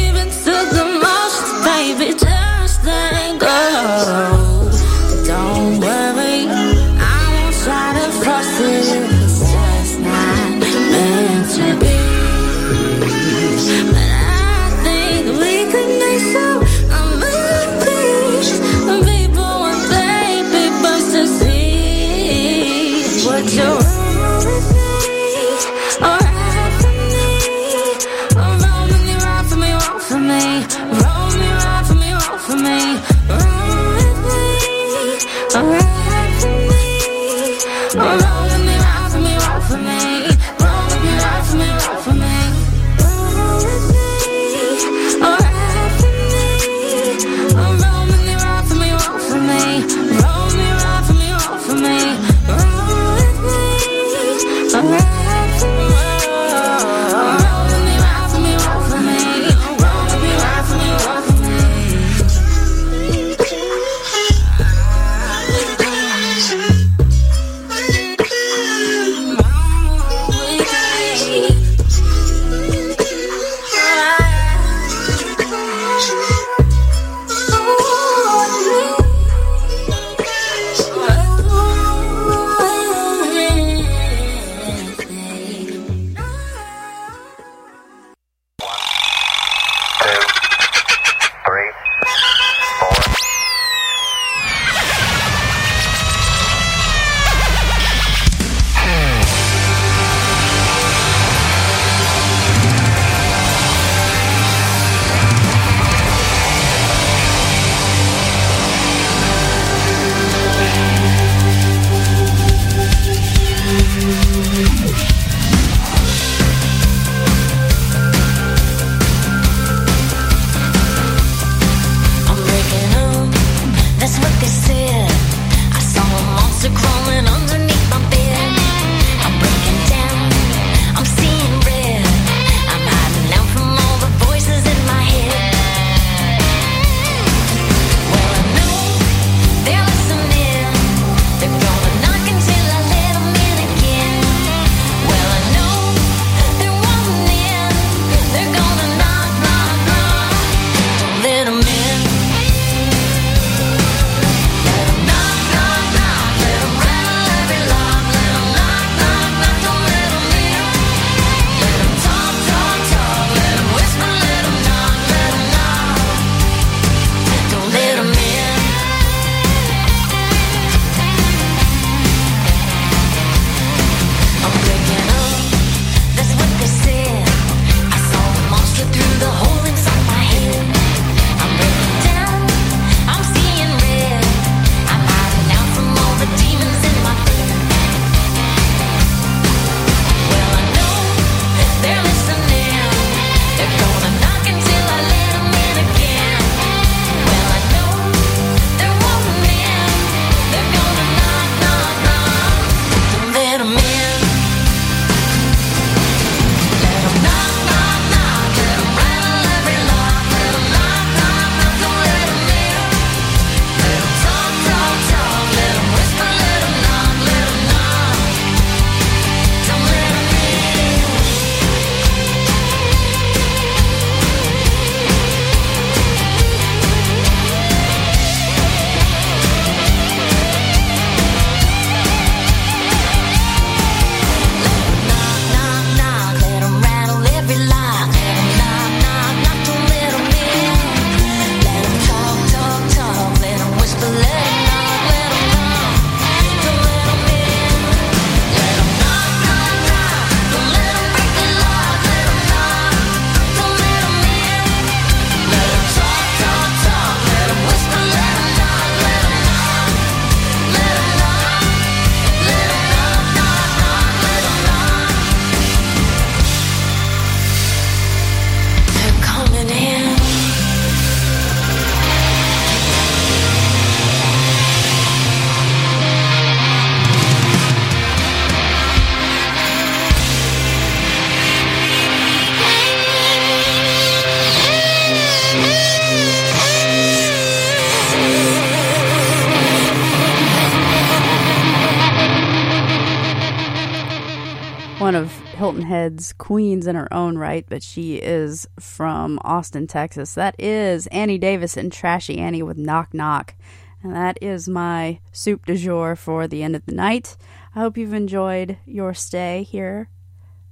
S4: Queens in her own right, but she is from Austin, Texas. That is Annie Davis and Trashy Annie with Knock Knock. And that is my soup du jour for the end of the night. I hope you've enjoyed your stay here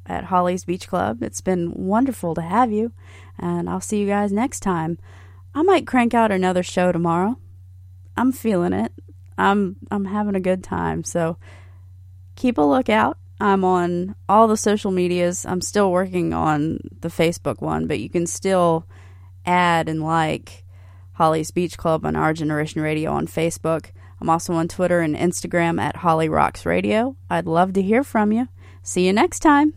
S4: at Holly's Beach Club. It's been wonderful to have you, and I'll see you guys next time. I might crank out another show tomorrow. I'm feeling it. I'm I'm having a good time. So keep a lookout. I'm on all the social medias. I'm still working on the Facebook one, but you can still add and like Holly's Beach Club on Our Generation Radio on Facebook. I'm also on Twitter and Instagram at Holly Rocks Radio. I'd love to hear from you. See you next time.